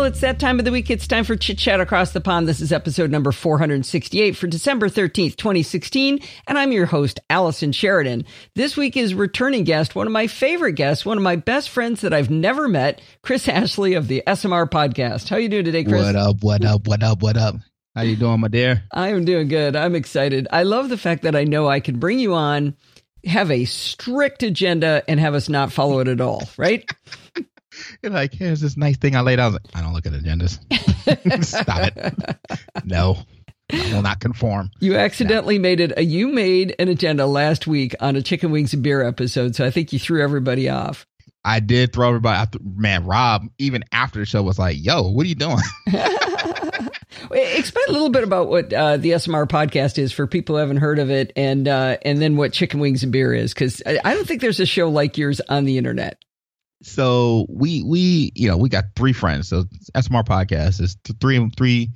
Well, it's that time of the week. It's time for Chit Chat Across the Pond. This is episode number 468 for December 13th, 2016. And I'm your host, Allison Sheridan. This week is returning guest, one of my favorite guests, one of my best friends that I've never met, Chris Ashley of the SMR podcast. How you doing today, Chris? What up, what up, what up, what up? How you doing, my dear? I'm doing good. I'm excited. I love the fact that I know I can bring you on, have a strict agenda, and have us not follow it at all, right? You're like, here's this nice thing I laid out. I, was like, I don't look at agendas. Stop it. No, I will not conform. You accidentally no. made it. A, you made an agenda last week on a chicken wings and beer episode, so I think you threw everybody off. I did throw everybody. Off. Man, Rob, even after the show, was like, "Yo, what are you doing?" Explain a little bit about what uh, the SMR podcast is for people who haven't heard of it, and uh, and then what chicken wings and beer is, because I, I don't think there's a show like yours on the internet so we we you know we got three friends. So SMR podcast is three three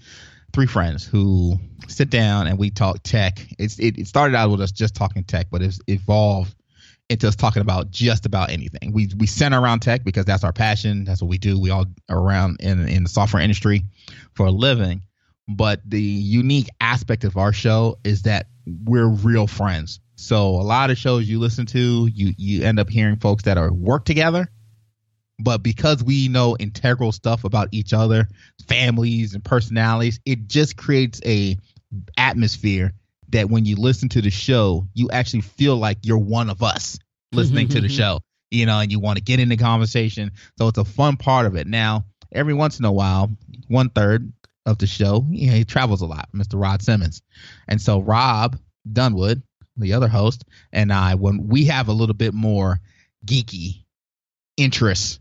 three friends who sit down and we talk tech. It's it, it started out with us just talking tech, but it's evolved into us talking about just about anything. We we center around tech because that's our passion. That's what we do. We all around in in the software industry for a living. But the unique aspect of our show is that we're real friends. So a lot of shows you listen to, you you end up hearing folks that are work together but because we know integral stuff about each other families and personalities it just creates a atmosphere that when you listen to the show you actually feel like you're one of us mm-hmm, listening to the mm-hmm. show you know and you want to get in the conversation. So it's a fun part of it. Now every once in a while one third of the show you know, he travels a lot mr rod simmons. And so rob dunewood the other host and i when we have a little bit more geeky interests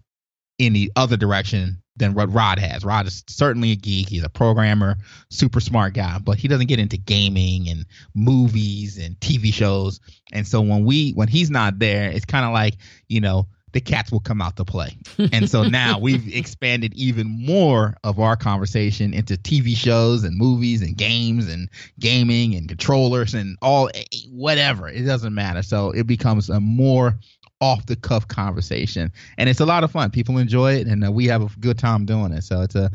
in the other direction than what Rod has. Rod is certainly a geek. He's a programmer, super smart guy, but he doesn't get into gaming and movies and TV shows. And so when we when he's not there, it's kind of like, you know, the cats will come out to play. And so now we've expanded even more of our conversation into TV shows and movies and games and gaming and controllers and all eh, whatever. It doesn't matter. So it becomes a more off the cuff conversation, and it's a lot of fun. People enjoy it, and uh, we have a good time doing it. So it's a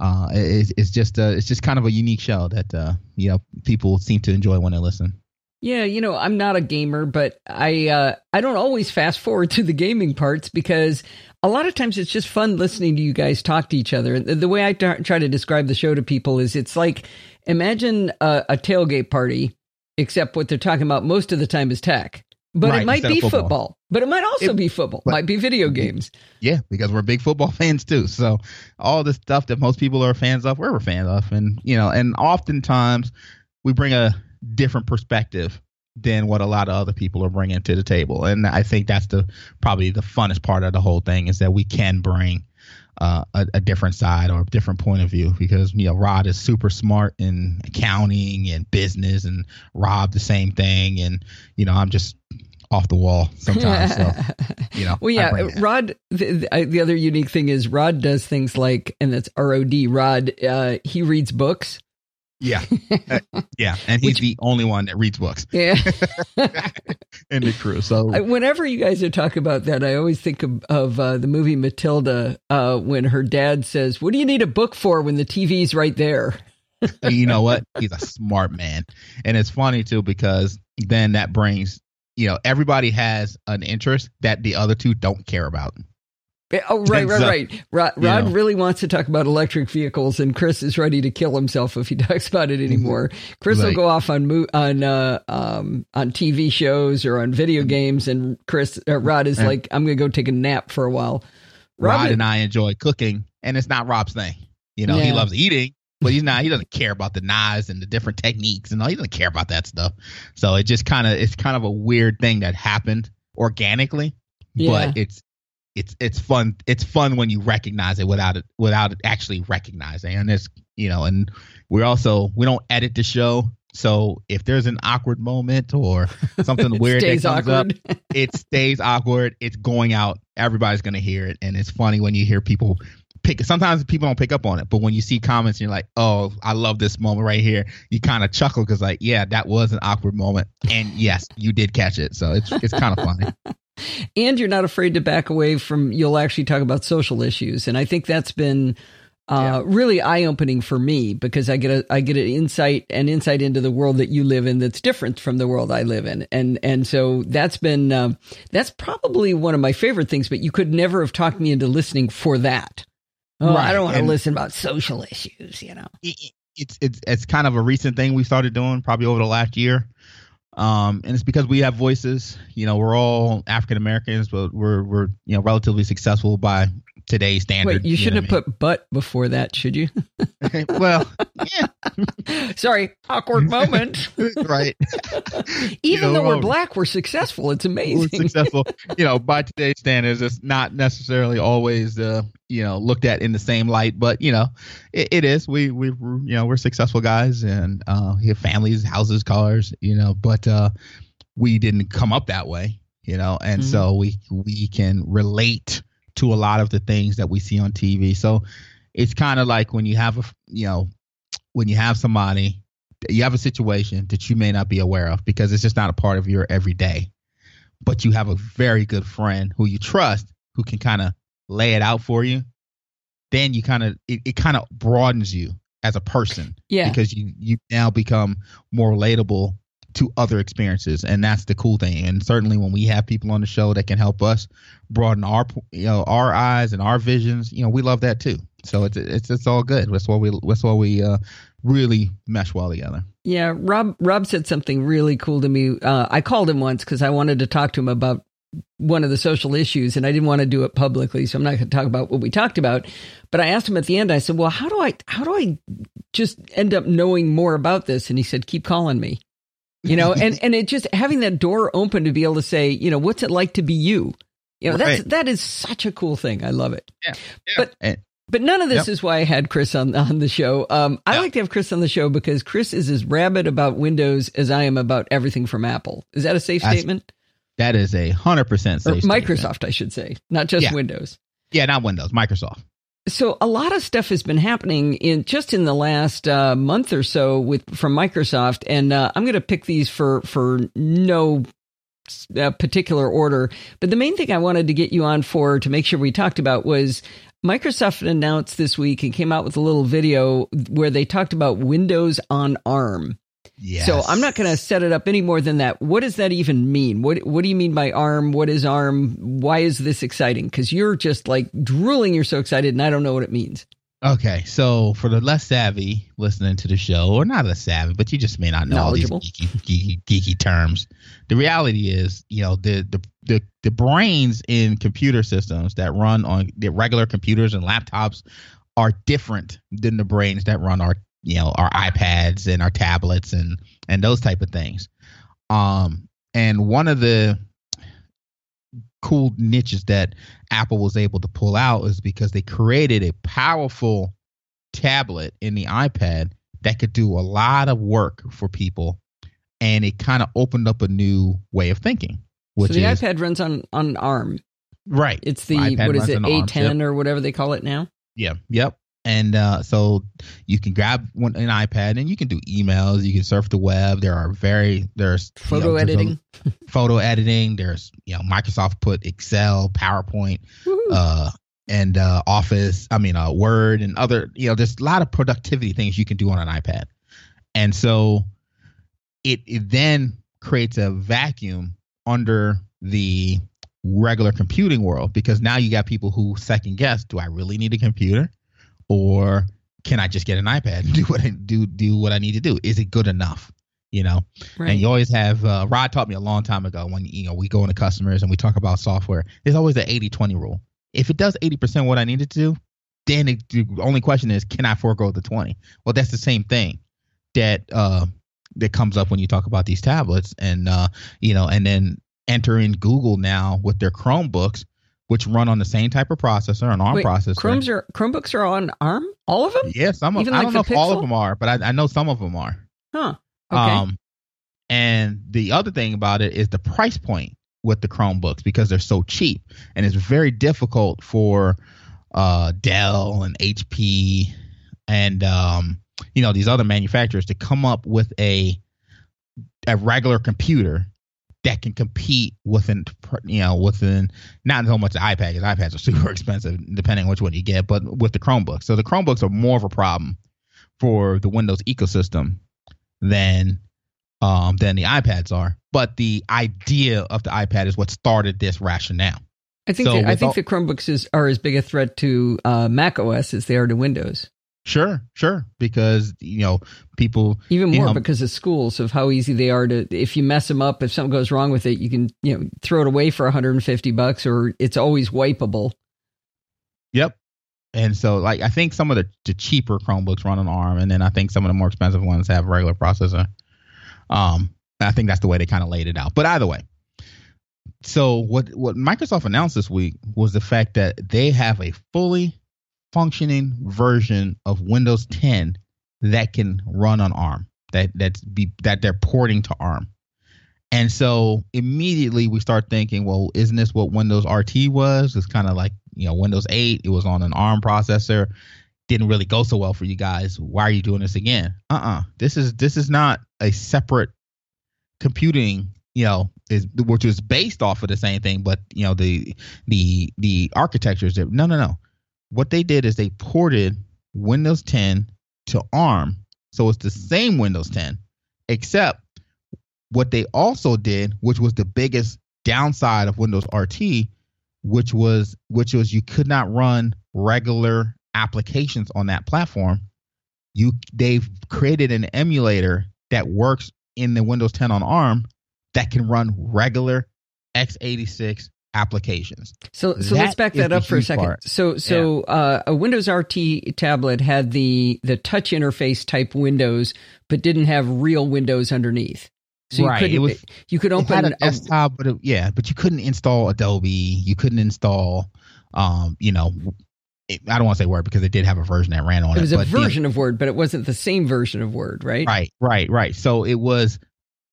uh, it's, it's just uh, it's just kind of a unique show that uh, you know people seem to enjoy when they listen. Yeah, you know, I'm not a gamer, but I uh, I don't always fast forward to the gaming parts because a lot of times it's just fun listening to you guys talk to each other. The, the way I t- try to describe the show to people is it's like imagine a, a tailgate party, except what they're talking about most of the time is tech. But right, it might be football. football. But it might also it, be football. But, might be video games. Yeah, because we're big football fans too. So all the stuff that most people are fans of, we're fans of, and you know, and oftentimes we bring a different perspective than what a lot of other people are bringing to the table. And I think that's the probably the funnest part of the whole thing is that we can bring uh, a, a, different side or a different point of view because you know Rod is super smart in accounting and business, and Rob the same thing, and you know I'm just off the wall sometimes. so you know, well, yeah, Rod. The, the, other unique thing is Rod does things like, and that's R O D. Rod. Uh, he reads books. Yeah, uh, yeah, and he's Which, the only one that reads books. Yeah, in the crew. So whenever you guys are talking about that, I always think of, of uh, the movie Matilda uh, when her dad says, "What do you need a book for when the TV's right there?" you know what? He's a smart man, and it's funny too because then that brings you know everybody has an interest that the other two don't care about. Oh, right, right, right. Rod, Rod really wants to talk about electric vehicles, and Chris is ready to kill himself if he talks about it anymore. Chris right. will go off on on uh, um, on TV shows or on video games, and Chris uh, Rod is like, "I'm going to go take a nap for a while." Rod and I enjoy cooking, and it's not Rob's thing. You know, yeah. he loves eating, but he's not. He doesn't care about the knives and the different techniques, and all. He doesn't care about that stuff. So it just kind of it's kind of a weird thing that happened organically, yeah. but it's it's it's fun it's fun when you recognize it without it without it actually recognizing. And it's you know and we're also we don't edit the show. So if there's an awkward moment or something weird that comes awkward. up it stays awkward. It's going out. Everybody's gonna hear it. And it's funny when you hear people pick sometimes people don't pick up on it but when you see comments and you're like oh i love this moment right here. You kind of chuckle because like yeah that was an awkward moment. And yes you did catch it. So it's it's kind of funny and you're not afraid to back away from you'll actually talk about social issues and i think that's been uh, really eye opening for me because I get a I get an insight and insight into the world that you live in that's different from the world I live in, and and so that's been um, that's probably one of my favorite things. But you could never have talked me into listening for that. Oh, right. I don't want to listen about social issues, you know. it's it's it's kind of a recent thing we started doing, probably over the last year. Um, and it's because we have voices. You know, we're all African Americans, but we're we're you know relatively successful by today's standard. Wait, you shouldn't you have put "but" before that, should you? well, yeah. Sorry, awkward moment. right. Even you know, though we're black, we're successful. It's amazing. We're successful. You know, by today's standards, it's not necessarily always uh, you know looked at in the same light, but you know, it, it is. We we you know we're successful guys, and uh, we have families, houses, cars. You know, but uh, we didn't come up that way. You know, and mm-hmm. so we we can relate to a lot of the things that we see on TV. So it's kind of like when you have a, you know, when you have somebody, you have a situation that you may not be aware of because it's just not a part of your everyday. But you have a very good friend who you trust who can kind of lay it out for you. Then you kind of it, it kind of broadens you as a person. Yeah. Because you you now become more relatable to other experiences and that's the cool thing. And certainly when we have people on the show that can help us broaden our you know our eyes and our visions you know we love that too. So it's it's it's all good. That's why we that's why we uh really mesh well together. Yeah rob rob said something really cool to me. Uh i called him once because i wanted to talk to him about one of the social issues and I didn't want to do it publicly so I'm not going to talk about what we talked about. But I asked him at the end I said well how do I how do I just end up knowing more about this? And he said keep calling me you know, and and it just having that door open to be able to say, you know, what's it like to be you? You know, right. that's that is such a cool thing. I love it. Yeah. yeah. But and, but none of this yep. is why I had Chris on on the show. Um, I like to have Chris on the show because Chris is as rabid about Windows as I am about everything from Apple. Is that a safe that's, statement? That is a hundred percent safe. Or Microsoft, statement. I should say, not just yeah. Windows. Yeah, not Windows, Microsoft so a lot of stuff has been happening in just in the last uh, month or so with from Microsoft, and uh, I'm going to pick these for for no uh, particular order. But the main thing I wanted to get you on for to make sure we talked about was Microsoft announced this week and came out with a little video where they talked about Windows on ARM. Yes. So I'm not going to set it up any more than that. What does that even mean? What What do you mean by ARM? What is ARM? Why is this exciting? Because you're just like drooling. You're so excited, and I don't know what it means. Okay, so for the less savvy listening to the show, or not less savvy, but you just may not know all these geeky, geeky, geeky terms. The reality is, you know, the, the the the brains in computer systems that run on the regular computers and laptops are different than the brains that run our you know our iPads and our tablets and and those type of things. Um, and one of the cool niches that Apple was able to pull out is because they created a powerful tablet in the iPad that could do a lot of work for people, and it kind of opened up a new way of thinking. Which so the is, iPad runs on on ARM. Right. It's the what is it A10 or whatever they call it now. Yeah. Yep and uh, so you can grab one, an iPad and you can do emails. You can surf the web. There are very there's photo you know, editing, photo editing. There's you know Microsoft put Excel, PowerPoint, uh, and uh, Office. I mean uh, Word and other you know there's a lot of productivity things you can do on an iPad, and so it it then creates a vacuum under the regular computing world because now you got people who second guess do I really need a computer? Or can I just get an iPad and do what I do do what I need to do? Is it good enough? You know, right. and you always have uh, Rod taught me a long time ago when you know we go into customers and we talk about software. There's always the 80-20 rule. If it does 80% what I need it to do, then it, the only question is, can I forego the 20? Well, that's the same thing that uh, that comes up when you talk about these tablets, and uh, you know, and then entering Google now with their Chromebooks which run on the same type of processor, an ARM Wait, processor. Chromes are Chromebooks are on ARM, all of them. Yeah, some of. Even I like don't know if all of them are, but I, I know some of them are. Huh. Okay. Um, and the other thing about it is the price point with the Chromebooks because they're so cheap, and it's very difficult for uh, Dell and HP and um, you know these other manufacturers to come up with a a regular computer that can compete within you know within not so much the iPad because iPads are super expensive depending on which one you get, but with the Chromebooks. So the Chromebooks are more of a problem for the Windows ecosystem than um, than the iPads are. But the idea of the iPad is what started this rationale. I think so the, I think all, the Chromebooks is, are as big a threat to uh, Mac OS as they are to Windows. Sure, sure. Because you know people even more know, because of schools of how easy they are to. If you mess them up, if something goes wrong with it, you can you know throw it away for 150 bucks, or it's always wipeable. Yep. And so, like, I think some of the, the cheaper Chromebooks run on ARM, and then I think some of the more expensive ones have regular processor. Um, I think that's the way they kind of laid it out. But either way, so what what Microsoft announced this week was the fact that they have a fully functioning version of Windows 10 that can run on ARM. That that's be that they're porting to ARM. And so immediately we start thinking, well, isn't this what Windows RT was? It's kind of like, you know, Windows 8, it was on an ARM processor. Didn't really go so well for you guys. Why are you doing this again? Uh-uh. This is this is not a separate computing you know is which is based off of the same thing but you know the the the architecture is no no no what they did is they ported windows 10 to arm. So it's the same windows 10 except what they also did which was the biggest downside of windows rt which was which was you could not run regular applications on that platform. You they've created an emulator that works in the windows 10 on arm that can run regular x86 applications. So so that let's back that up for a second. Part. So so yeah. uh, a Windows RT tablet had the the touch interface type Windows, but didn't have real Windows underneath. So you right. could was, you could open a desktop, but it, yeah, but you couldn't install Adobe. You couldn't install, um, you know, I don't want to say Word because it did have a version that ran on it. It was a version you of Word, but it wasn't the same version of Word, right? Right, right, right. So it was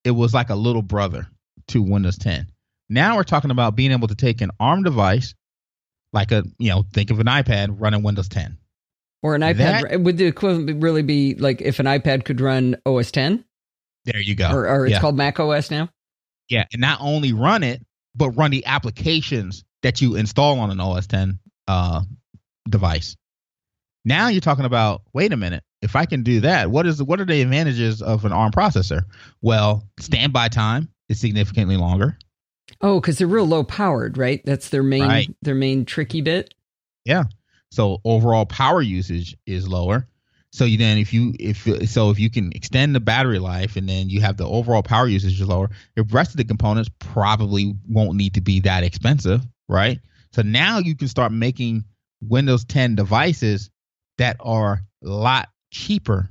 it was like a little brother to Windows 10. Now we're talking about being able to take an ARM device, like a you know, think of an iPad running Windows 10, or an iPad. That, would the equivalent really be like if an iPad could run OS 10? There you go. Or, or it's yeah. called Mac OS now. Yeah, and not only run it, but run the applications that you install on an OS 10 uh, device. Now you're talking about wait a minute, if I can do that, what is what are the advantages of an ARM processor? Well, standby time is significantly longer. Oh, because they're real low powered, right? That's their main right. their main tricky bit. Yeah. So overall power usage is lower. So you then if you if so if you can extend the battery life and then you have the overall power usage is lower, the rest of the components probably won't need to be that expensive, right? So now you can start making Windows 10 devices that are a lot cheaper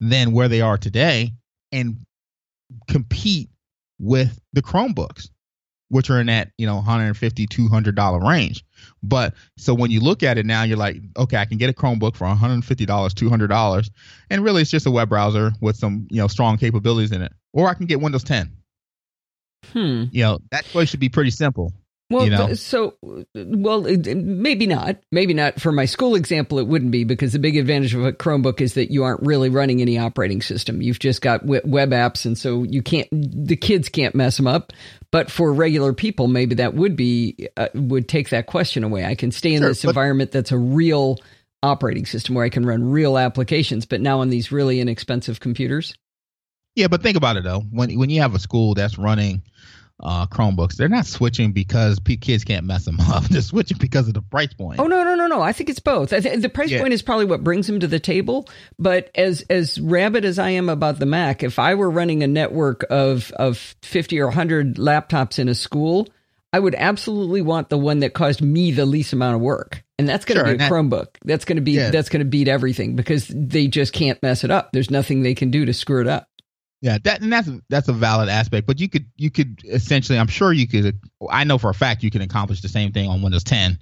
than where they are today and compete with the Chromebooks, which are in that, you know, 150 $200 range. But so when you look at it now, you're like, okay, I can get a Chromebook for $150, $200. And really, it's just a web browser with some, you know, strong capabilities in it. Or I can get Windows 10. Hmm. You know, that choice should be pretty simple. Well, you know? so well, maybe not. Maybe not. For my school example, it wouldn't be because the big advantage of a Chromebook is that you aren't really running any operating system. You've just got web apps, and so you can't. The kids can't mess them up. But for regular people, maybe that would be uh, would take that question away. I can stay in sure, this environment that's a real operating system where I can run real applications, but now on these really inexpensive computers. Yeah, but think about it though. When when you have a school that's running uh, Chromebooks. They're not switching because kids can't mess them up. They're switching because of the price point. Oh no, no, no, no! I think it's both. I th- the price yeah. point is probably what brings them to the table. But as as rabid as I am about the Mac, if I were running a network of of fifty or hundred laptops in a school, I would absolutely want the one that caused me the least amount of work. And that's going to sure, be a Chromebook. That's going to be yeah. that's going to beat everything because they just can't mess it up. There's nothing they can do to screw it up. Yeah, that and that's that's a valid aspect. But you could you could essentially, I'm sure you could. I know for a fact you can accomplish the same thing on Windows 10,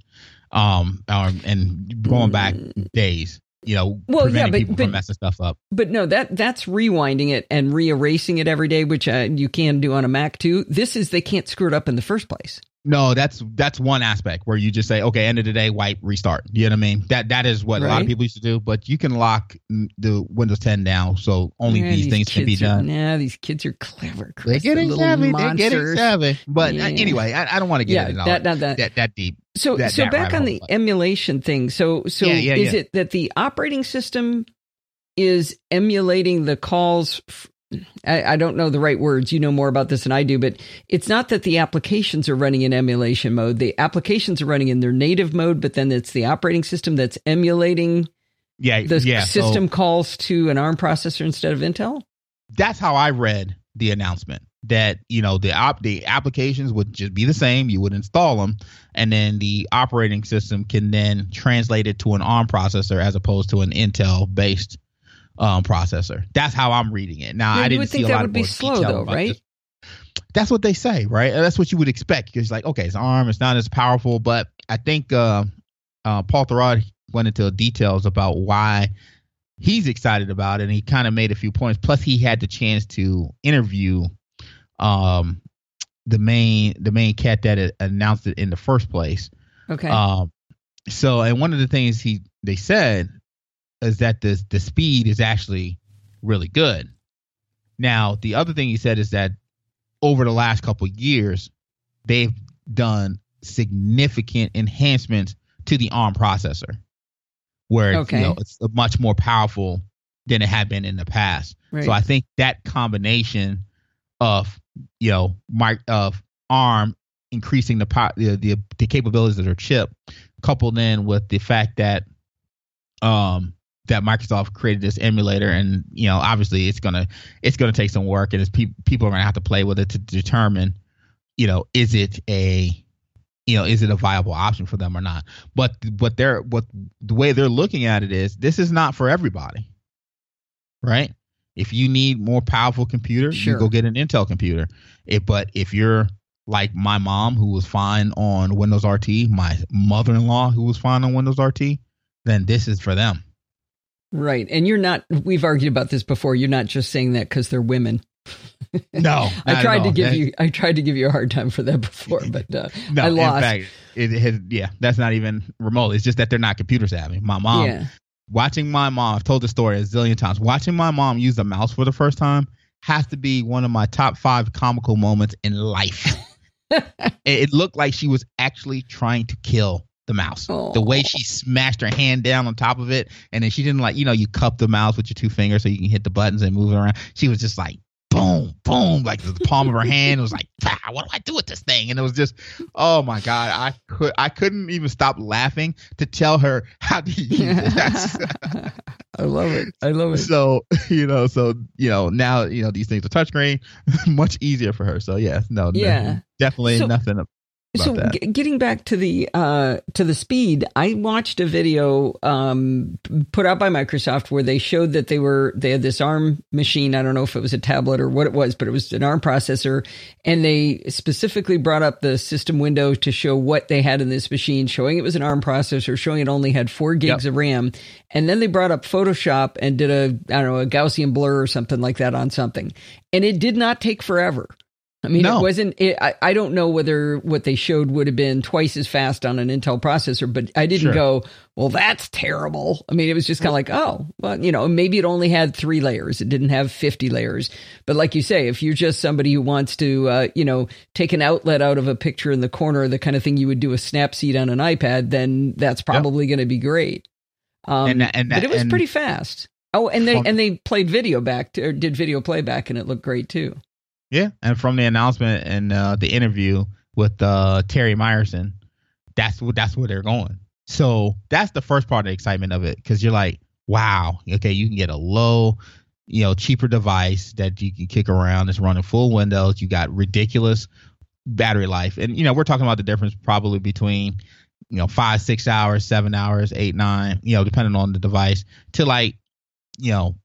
um, um and going back days. You know, well, yeah, but, people but, from messing stuff up. But no, that that's rewinding it and re-erasing it every day, which uh, you can do on a Mac too. This is they can't screw it up in the first place. No, that's that's one aspect where you just say, okay, end of the day, wipe, restart. You know what I mean? That that is what right. a lot of people used to do. But you can lock the Windows 10 down, so only yeah, these, these things can be done. Yeah, these kids are clever. Chris. They're getting savvy. Monsters. They're getting savvy. But uh, yeah. anyway, I, I, don't want to get yeah, into that, that, that, that deep. So that, so back on the emulation thing. So so is it that the operating system is emulating the calls I, I, don't know the right words. You know more about this than I do, but it's not that the applications are running in emulation mode. The applications are running in their native mode, but then it's the operating system that's emulating yeah, the yeah, system so calls to an ARM processor instead of Intel. That's how I read the announcement. That you know the op the applications would just be the same. You would install them, and then the operating system can then translate it to an ARM processor as opposed to an Intel based um, processor. That's how I'm reading it. Now, I didn't would think that would be slow though, right? This. That's what they say, right? That's what you would expect. Because like, okay, it's ARM, it's not as powerful, but I think uh, uh, Paul Thurrott went into details about why he's excited about it, and he kind of made a few points. Plus, he had the chance to interview um, the main the main cat that announced it in the first place. Okay. Um, so, and one of the things he they said is that the the speed is actually really good. Now, the other thing he said is that over the last couple years, they've done significant enhancements to the ARM processor, where okay. you know, it's much more powerful than it had been in the past. Right. So I think that combination of you know my of ARM increasing the, the the the capabilities of their chip, coupled in with the fact that um that Microsoft created this emulator, and you know, obviously, it's gonna it's gonna take some work, and it's pe- people are gonna have to play with it to determine, you know, is it a you know, is it a viable option for them or not? But what they're what the way they're looking at it is this is not for everybody, right? If you need more powerful computer, sure. you go get an Intel computer. If, but if you're like my mom, who was fine on Windows RT, my mother-in-law, who was fine on Windows RT, then this is for them Right. And you're not, we've argued about this before. You're not just saying that because they're women. No, I tried to give you, I tried to give you a hard time for that before, but uh, no, I lost. In fact, it, it, yeah, that's not even remote. It's just that they're not computer savvy. My mom, yeah. Watching my mom, I've told the story a zillion times. Watching my mom use a mouse for the first time has to be one of my top five comical moments in life. it, it looked like she was actually trying to kill the mouse. The way she smashed her hand down on top of it, and then she didn't like, you know, you cup the mouse with your two fingers so you can hit the buttons and move it around. She was just like boom, boom, like the palm of her hand was like, what do I do with this thing? And it was just, oh my god, I could, I couldn't even stop laughing to tell her how to use it. I love it. I love it. So you know, so you know, now you know these things are touchscreen, much easier for her. So yeah, no, yeah, no, definitely so, nothing so g- getting back to the uh, to the speed, I watched a video um, put out by Microsoft where they showed that they were they had this ARM machine. I don't know if it was a tablet or what it was, but it was an ARM processor, and they specifically brought up the system window to show what they had in this machine, showing it was an ARM processor, showing it only had four gigs yep. of RAM, and then they brought up Photoshop and did a I don't know a Gaussian blur or something like that on something, and it did not take forever. I mean, no. it wasn't. It, I, I don't know whether what they showed would have been twice as fast on an Intel processor, but I didn't sure. go, well, that's terrible. I mean, it was just kind of like, oh, well, you know, maybe it only had three layers. It didn't have 50 layers. But like you say, if you're just somebody who wants to, uh, you know, take an outlet out of a picture in the corner, the kind of thing you would do a Snapseed on an iPad, then that's probably yep. going to be great. Um, and, and, but it was pretty fast. Oh, and they and they played video back to, or did video playback, and it looked great too. Yeah, and from the announcement and uh, the interview with uh, Terry Myerson, that's what that's where they're going. So that's the first part of the excitement of it because you're like, wow, okay, you can get a low, you know, cheaper device that you can kick around. It's running full Windows. You got ridiculous battery life, and you know, we're talking about the difference probably between you know five, six hours, seven hours, eight, nine, you know, depending on the device, to like you know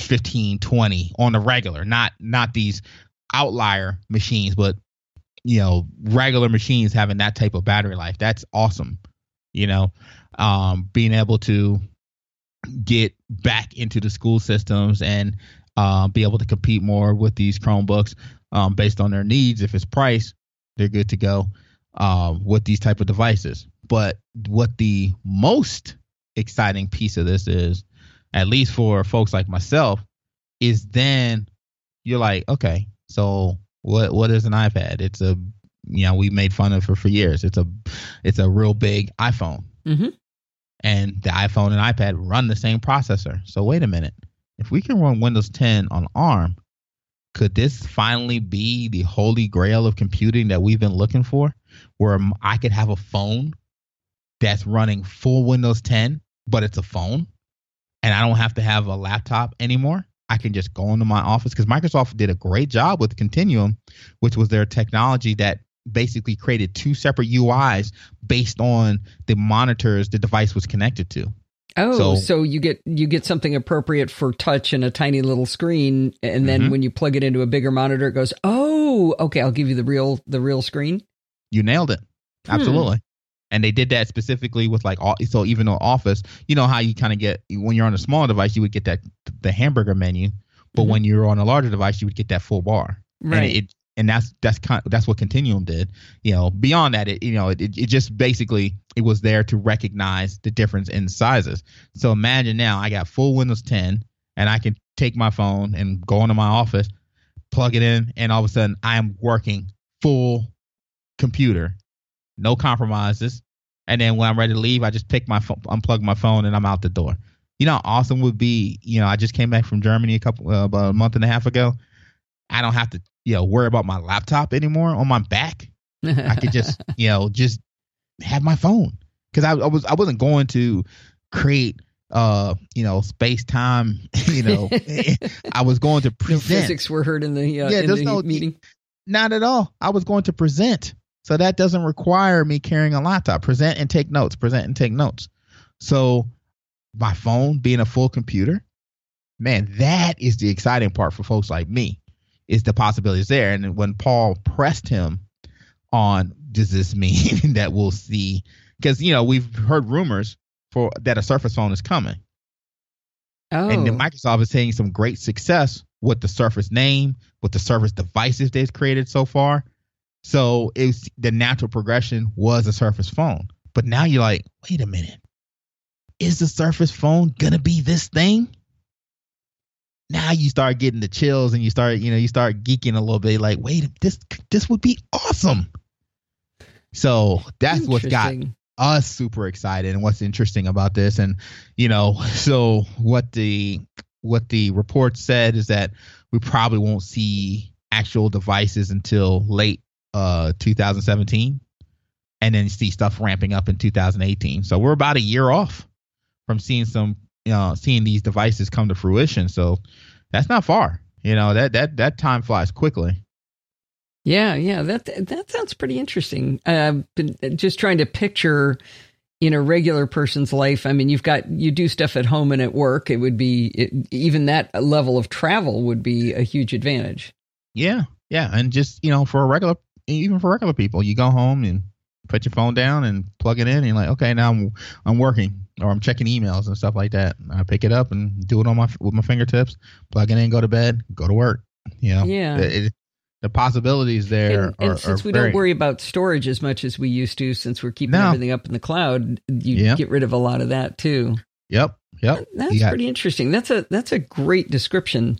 15 20 on the regular not not these outlier machines, but you know, regular machines having that type of battery life. That's awesome. You know, um, being able to get back into the school systems and uh, be able to compete more with these Chromebooks um, based on their needs. If it's price, they're good to go. uh, with these type of devices. But what the most exciting piece of this is, at least for folks like myself, is then you're like, okay, so what what is an iPad? It's a you know we made fun of it for years. It's a it's a real big iPhone, mm-hmm. and the iPhone and iPad run the same processor. So wait a minute, if we can run Windows 10 on ARM, could this finally be the holy grail of computing that we've been looking for, where I could have a phone that's running full Windows 10, but it's a phone, and I don't have to have a laptop anymore? I can just go into my office because Microsoft did a great job with Continuum, which was their technology that basically created two separate UIs based on the monitors the device was connected to. Oh, so, so, you get you get something appropriate for touch and a tiny little screen, and then mm-hmm. when you plug it into a bigger monitor, it goes, "Oh, okay, I'll give you the real the real screen." You nailed it, hmm. absolutely. Hmm. And they did that specifically with like all so even on Office, you know how you kind of get when you're on a small device, you would get that the hamburger menu, but mm-hmm. when you're on a larger device, you would get that full bar. Right. And it, and that's that's kind that's what Continuum did. You know, beyond that, it you know it, it just basically it was there to recognize the difference in sizes. So imagine now I got full Windows 10 and I can take my phone and go into my office, plug it in, and all of a sudden I am working full computer, no compromises. And then when I'm ready to leave, I just pick my phone, unplug my phone, and I'm out the door. You know, how awesome would be. You know, I just came back from Germany a couple uh, about a month and a half ago. I don't have to you know worry about my laptop anymore on my back. I could just you know just have my phone because I, I was I wasn't going to create uh you know space time you know i was going to present no physics were heard in the uh, yeah in there's the no meeting not at all i was going to present so that doesn't require me carrying a laptop present and take notes present and take notes so my phone being a full computer man that is the exciting part for folks like me is the possibilities there. And when Paul pressed him on, does this mean that we'll see? Because you know we've heard rumors for that a Surface phone is coming. Oh. And Microsoft is seeing some great success with the Surface name, with the Surface devices they've created so far. So it's the natural progression was a Surface phone. But now you're like, wait a minute. Is the Surface phone gonna be this thing? now you start getting the chills and you start you know you start geeking a little bit like wait this this would be awesome so that's what's got us super excited and what's interesting about this and you know so what the what the report said is that we probably won't see actual devices until late uh 2017 and then see stuff ramping up in 2018 so we're about a year off from seeing some you know, seeing these devices come to fruition. So that's not far. You know, that that that time flies quickly. Yeah, yeah, that that sounds pretty interesting. I've been just trying to picture in a regular person's life. I mean, you've got you do stuff at home and at work. It would be it, even that level of travel would be a huge advantage. Yeah, yeah, and just you know, for a regular, even for regular people, you go home and put your phone down and plug it in, and you're like, okay, now I'm I'm working or I'm checking emails and stuff like that. I pick it up and do it on my with my fingertips, plug it in, go to bed, go to work. You know, yeah. It, it, the possibilities there and, and are, since we very, don't worry about storage as much as we used to, since we're keeping no. everything up in the cloud, you yep. get rid of a lot of that too. Yep. Yep. That's got, pretty interesting. That's a that's a great description.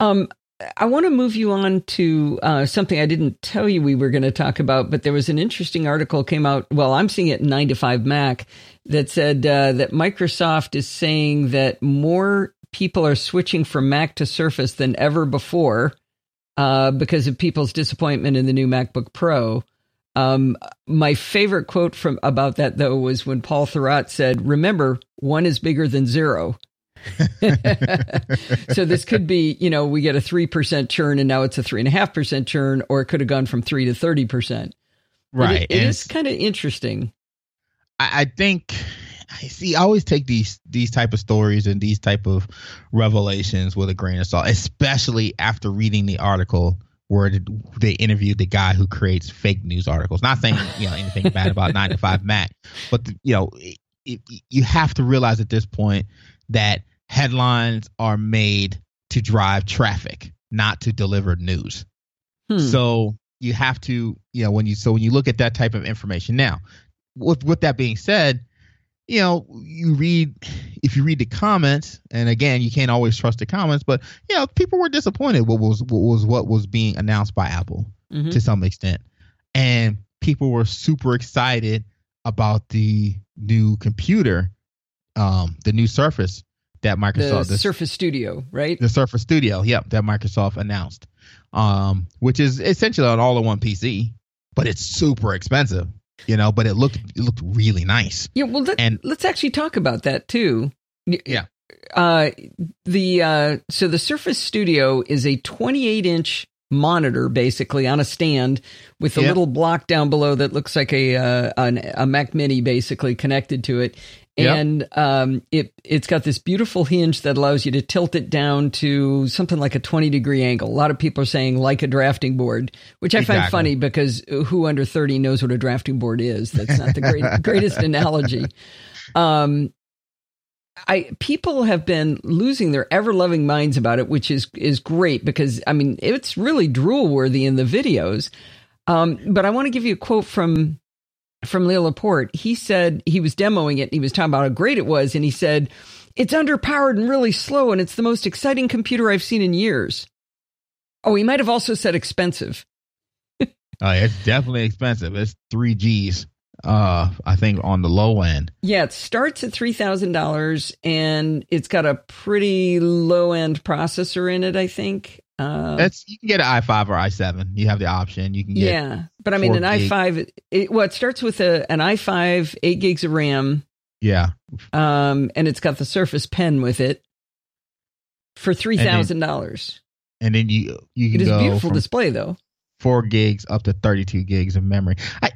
Um, I want to move you on to uh, something I didn't tell you we were going to talk about, but there was an interesting article came out. Well, I'm seeing it in 9 to 5 Mac that said uh, that Microsoft is saying that more people are switching from Mac to Surface than ever before uh, because of people's disappointment in the new MacBook Pro. Um, my favorite quote from about that though was when Paul Thurrott said, "Remember, one is bigger than zero. so this could be, you know, we get a 3% churn and now it's a 3.5% churn, or it could have gone from 3 to 30%. Right. it, it is kind of interesting. I, I think I see I always take these these type of stories and these type of revelations with a grain of salt, especially after reading the article where they interviewed the guy who creates fake news articles. Not saying you know anything bad about nine to five Mac, but the, you know it, it, you have to realize at this point that headlines are made to drive traffic, not to deliver news. Hmm. So you have to, you know, when you so when you look at that type of information now, with with that being said, you know, you read if you read the comments, and again, you can't always trust the comments, but you know, people were disappointed what was what was what was being announced by Apple Mhm. to some extent, and people were super excited about the new computer, um, the new Surface that The Microsoft, the, Surface Studio, right? the Surface Studio, yep, that Microsoft announced, um, which is essentially an all-in-one PC, but it's super expensive, you know, but it looked it looked really nice. Yeah, well, let, And- let's actually talk about that too. Yeah. Uh, the uh, so the Surface Studio is a 28 inch monitor, basically on a stand with a Yep. little block down below that looks like a uh, an, a Mac Mini, basically connected to it. Yep. And um, it it's got this beautiful hinge that allows you to tilt it down to something like a 20 degree angle. A lot of people are saying like a drafting board, which I find funny because who under 30 knows what a drafting board is? That's not the great, greatest analogy. Um, I people have been losing their ever loving minds about it, which is is great because I mean it's really drool worthy in the videos. Um, but I want to give you a quote from from Leo Laporte. He said he was demoing it and he was talking about how great it was, and he said it's underpowered and really slow, and it's the most exciting computer I've seen in years. Oh, he might have also said expensive. Uh, it's definitely expensive. It's three G's. Uh, I think on the low end. Yeah, it starts at three thousand dollars, and it's got a pretty low end processor in it. I think. Uh, That's you can get an i5 or i7. You have the option. You can get yeah, but I mean, an i5. It, well, it starts with a, an i5, eight gigs of RAM, yeah. um, and it's got the Surface Pen with it for three thousand dollars. And then you you It can is a beautiful display, though. four gigs up to 32 gigs of memory. I,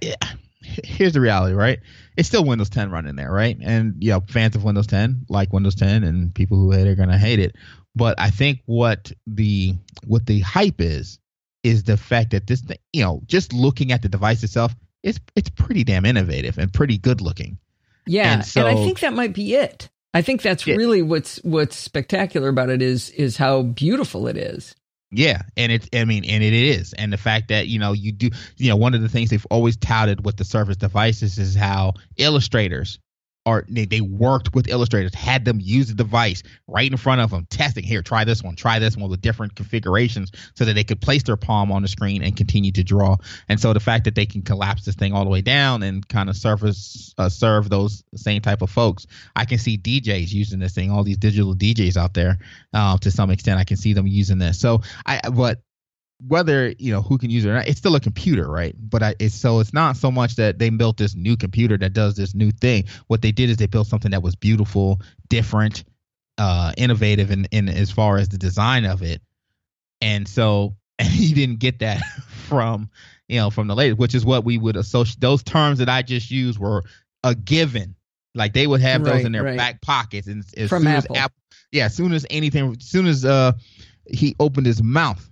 here's the reality, right? It's still Windows 10 running there, right? And you know, fans of Windows 10 like Windows 10, and people who hate it are gonna hate it. But I think what the what the hype is is the fact that this thing, you know, just looking at the device itself, it's it's pretty damn innovative and pretty good looking. Yeah, And and, I think that might be it. I think that's Yeah. really what's what's spectacular about it is is how beautiful it is. Yeah, and it's I mean, and it is, and the fact that you know you do, you know, one of the things they've always touted with the Surface devices is how illustrators are they, they worked with illustrators, had them use the device right in front of them, testing here, try this one, try this one with different configurations, so that they could place their palm on the screen and continue to draw. And so the fact that they can collapse this thing all the way down and kind of surface uh, serve those same type of folks, I can see DJs using this thing, all these digital DJs out there, uh, to some extent, I can see them using this. So I, but whether you know who can use it or not, it's still a computer, right? But I, it's so it's not so much that they built this new computer that does this new thing. What they did is they built something that was beautiful, different, uh, innovative, in, in as far as the design of it. And so, and you didn't get that from you know from the latest, which is what we would associate. Those terms that I just used were a given. Like they would have those Right, in their right. back pockets, and as From soon Apple. as Apple, yeah, as soon as anything, as soon as uh he opened his mouth,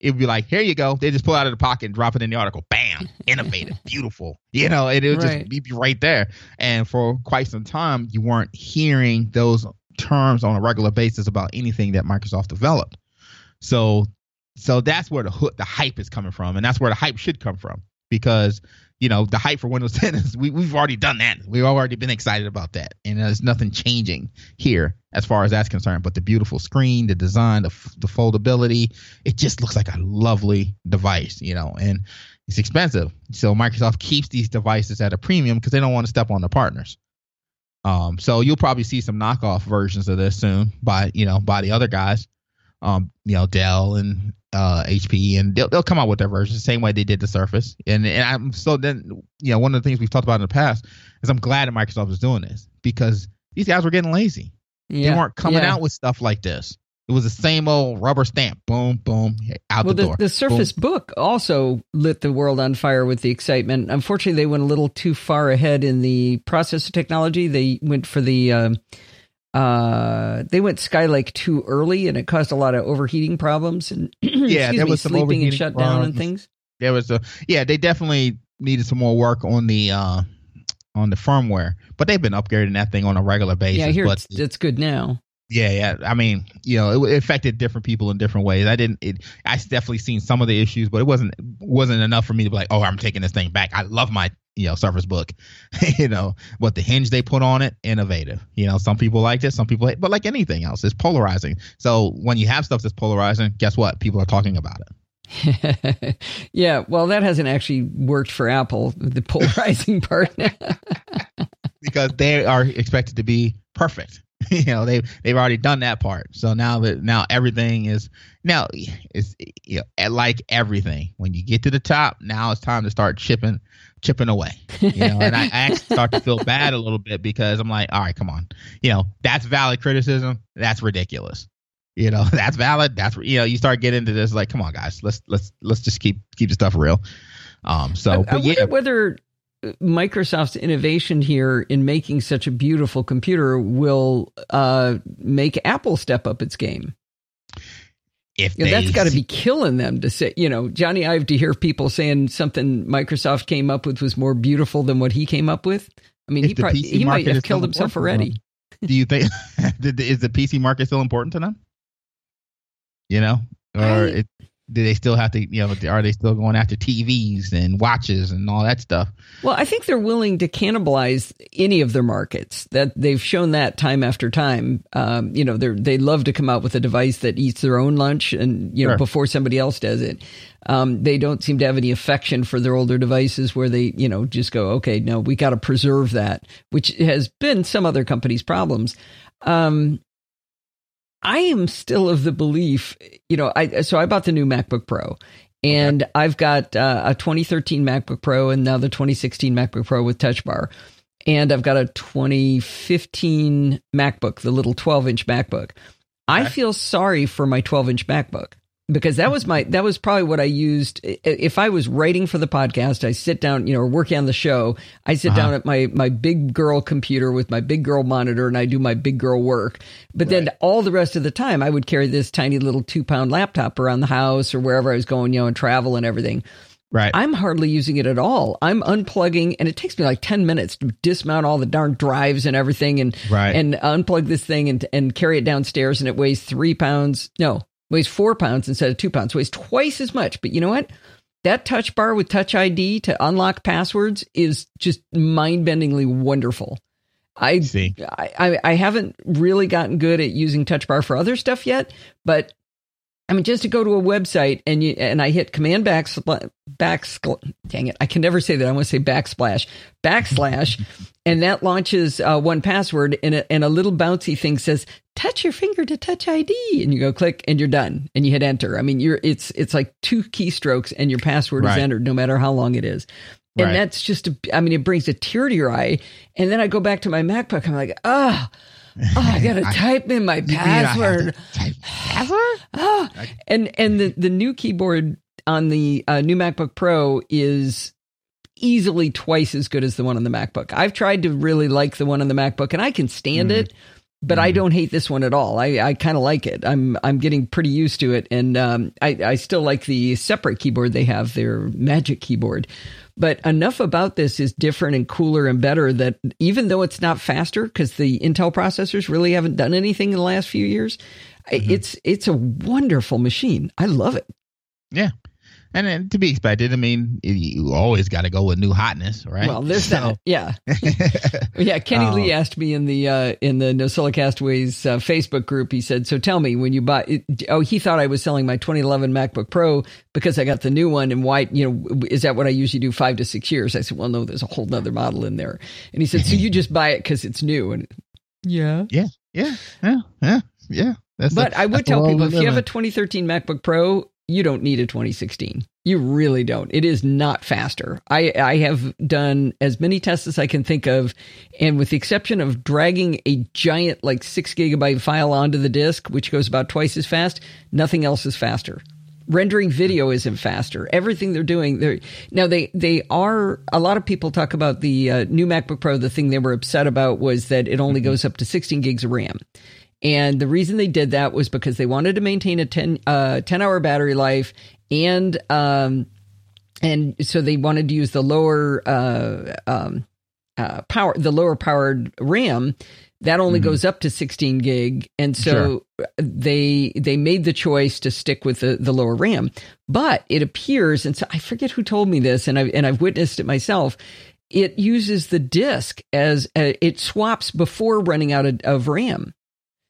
it would be like, here you go. They just pull it out of the pocket and drop it in the article. Bam, innovative, beautiful. You know, and it would Right. just be right there. And for quite some time, you weren't hearing those terms on a regular basis about anything that Microsoft developed. So, so that's where the hook, the hype is coming from, and that's where the hype should come from because you know the hype for Windows 10 is we we've already done that. We've already been excited about that, and there's nothing changing here as far as that's concerned. But the beautiful screen, the design, the f- the foldability, it just looks like a lovely device, you know, and it's expensive. So Microsoft keeps these devices at a premium because they don't want to step on their partners. Um, so you'll probably see some knockoff versions of this soon by you know by the other guys, um, you know Dell and uh, HP, and they'll they'll come out with their version the same way they did the Surface. And and I'm so then you know one of the things we've talked about in the past is I'm glad that Microsoft is doing this because these guys were getting lazy. Yeah, They weren't coming yeah. out with stuff like this. It was the same old rubber stamp, boom, boom, out Well, the the, door. the Surface Book also lit the world on fire with the excitement. Unfortunately, they went a little too far ahead in the processor technology. They went for the um, uh, they went Skylake too early, and it caused a lot of overheating problems and Yeah, there me, was some sleeping and shutdown and problems. things. there was a yeah they definitely needed some more work on the uh on the firmware but they've been upgrading that thing on a regular basis Yeah, hear but it's, it's good now. Yeah, yeah. I mean, you know, it, it, affected different people in different ways. I didn't. It, I definitely seen some of the issues, but it wasn't wasn't enough for me to be like, oh, I'm taking this thing back. I love my you know Surface Book. you know, what the hinge they put on it, innovative. You know, some people liked it, some people, hate, but like anything else, it's polarizing. So when you have stuff that's polarizing, guess what? People are talking about it. yeah, well, that hasn't actually worked for Apple, the polarizing part. because they are expected to be perfect. you know they've they've already done that part. So now that now everything is now it's you know, like everything when you get to the top now it's time to start chipping chipping away. You know and I, I actually start to feel bad a little bit because i'm like all right come on. You know that's valid criticism. That's ridiculous. You know that's valid. That's you know you start getting into this like come on guys let's let's let's just keep keep the stuff real. Um so I, I yeah. whether Microsoft's innovation here in making such a beautiful computer will uh, make Apple step up its game. If you know, that's got to be killing them to say, you know, Jony Ive to hear people saying something Microsoft came up with was more beautiful than what he came up with. I mean, he probably he might have killed himself already. Do you think is the PC market still important to them? You know, or I, it, do they still have to you know are they still going after TVs and watches and all that stuff? Well, I think they're willing to cannibalize any of their markets. That they've shown that time after time. Um, you know, they they love to come out with a device that eats their own lunch and you know sure. before somebody else does it. Um, they don't seem to have any affection for their older devices where they, you know, just go, okay, no, we got to preserve that, which has been some other companies' problems. Um, I am still of the belief, you know, I so I bought the new MacBook Pro. And okay. I've got uh, a 2013 MacBook Pro and now the 2016 MacBook Pro with Touch Bar. And I've got a 2015 MacBook, the little 12 inch MacBook. Okay. I feel sorry for my 12 inch MacBook because that was my that was probably what I used if I was writing for the podcast I sit down you know or working on the show I sit uh-huh. down at my my big girl computer with my big girl monitor and I do my big girl work but right. then all the rest of the time I would carry this tiny little 2 pound laptop around the house or wherever I was going you know and travel and everything Right. I'm hardly using it at all. I'm unplugging and it takes me like 10 minutes to dismount all the darn drives and everything and right. and unplug this thing and and carry it downstairs and it weighs 3 pounds. No, weighs four pounds instead of two pounds, weighs twice as much. But you know what? That touch bar with touch ID to unlock passwords is just mind bendingly wonderful. I see. I, I haven't really gotten good at using touch bar for other stuff yet, but I mean, just to go to a website and you and I hit command backslash back dang it, I can never say that. I want to say backsplash backslash, and that launches uh, one password, and a, and a little bouncy thing says touch your finger to touch ID, and you go click, and you're done, and you hit enter. I mean, you're it's it's like two keystrokes, and your password right. is entered, no matter how long it is. And right. that's just, a, I mean, it brings a tear to your eye. And then I go back to my MacBook. I'm like, ah. Oh, oh, I gotta I, type in my password. password? oh. And and the the new keyboard on the uh, new MacBook Pro is easily twice as good as the one on the MacBook. I've tried to really like the one on the MacBook, and I can stand mm. it. But mm. I don't hate this one at all. I, I kind of like it. I'm I'm getting pretty used to it, and um, I I still like the separate keyboard they have, their Magic keyboard. But enough about this is different and cooler and better that even though it's not faster, because the Intel processors really haven't done anything in the last few years, mm-hmm. it's it's a wonderful machine. I love it. Yeah, and then to be expected. I mean, you always got to go with new hotness, right? Well, this, so. that. Yeah, yeah. Kenny um, Lee asked me in the uh, in the NosillaCastaways Castaways uh, Facebook group. He said, "So tell me when you buy." Oh, he thought I was selling my 2011 MacBook Pro because I got the new one. And why? You know, is that what I usually do? Five to six years. I said, "Well, no, there's a whole other model in there." And he said, "So you just buy it because it's new?" And yeah, yeah, yeah, yeah, yeah. yeah. That's but the, I would tell people if you have a 2013 MacBook Pro, you don't need a 2016. You really don't. It is not faster. I, I have done as many tests as I can think of, and with the exception of dragging a giant, like six gigabyte file onto the disk, which goes about twice as fast, nothing else is faster. Rendering video isn't faster. Everything they're doing, they're now they they are. A lot of people talk about the uh, new MacBook Pro. The thing they were upset about was that it only mm-hmm. goes up to 16 gigs of RAM. And the reason they did that was because they wanted to maintain a 10, uh, 10 hour battery life and, um, and so they wanted to use the lower, uh, um, uh, power, the lower powered RAM that only mm-hmm. goes up to 16 gig, and so sure. they they made the choice to stick with the, the lower RAM. But it appears, and so I forget who told me this, and I and I've witnessed it myself. It uses the disk as a, it swaps before running out of, of RAM.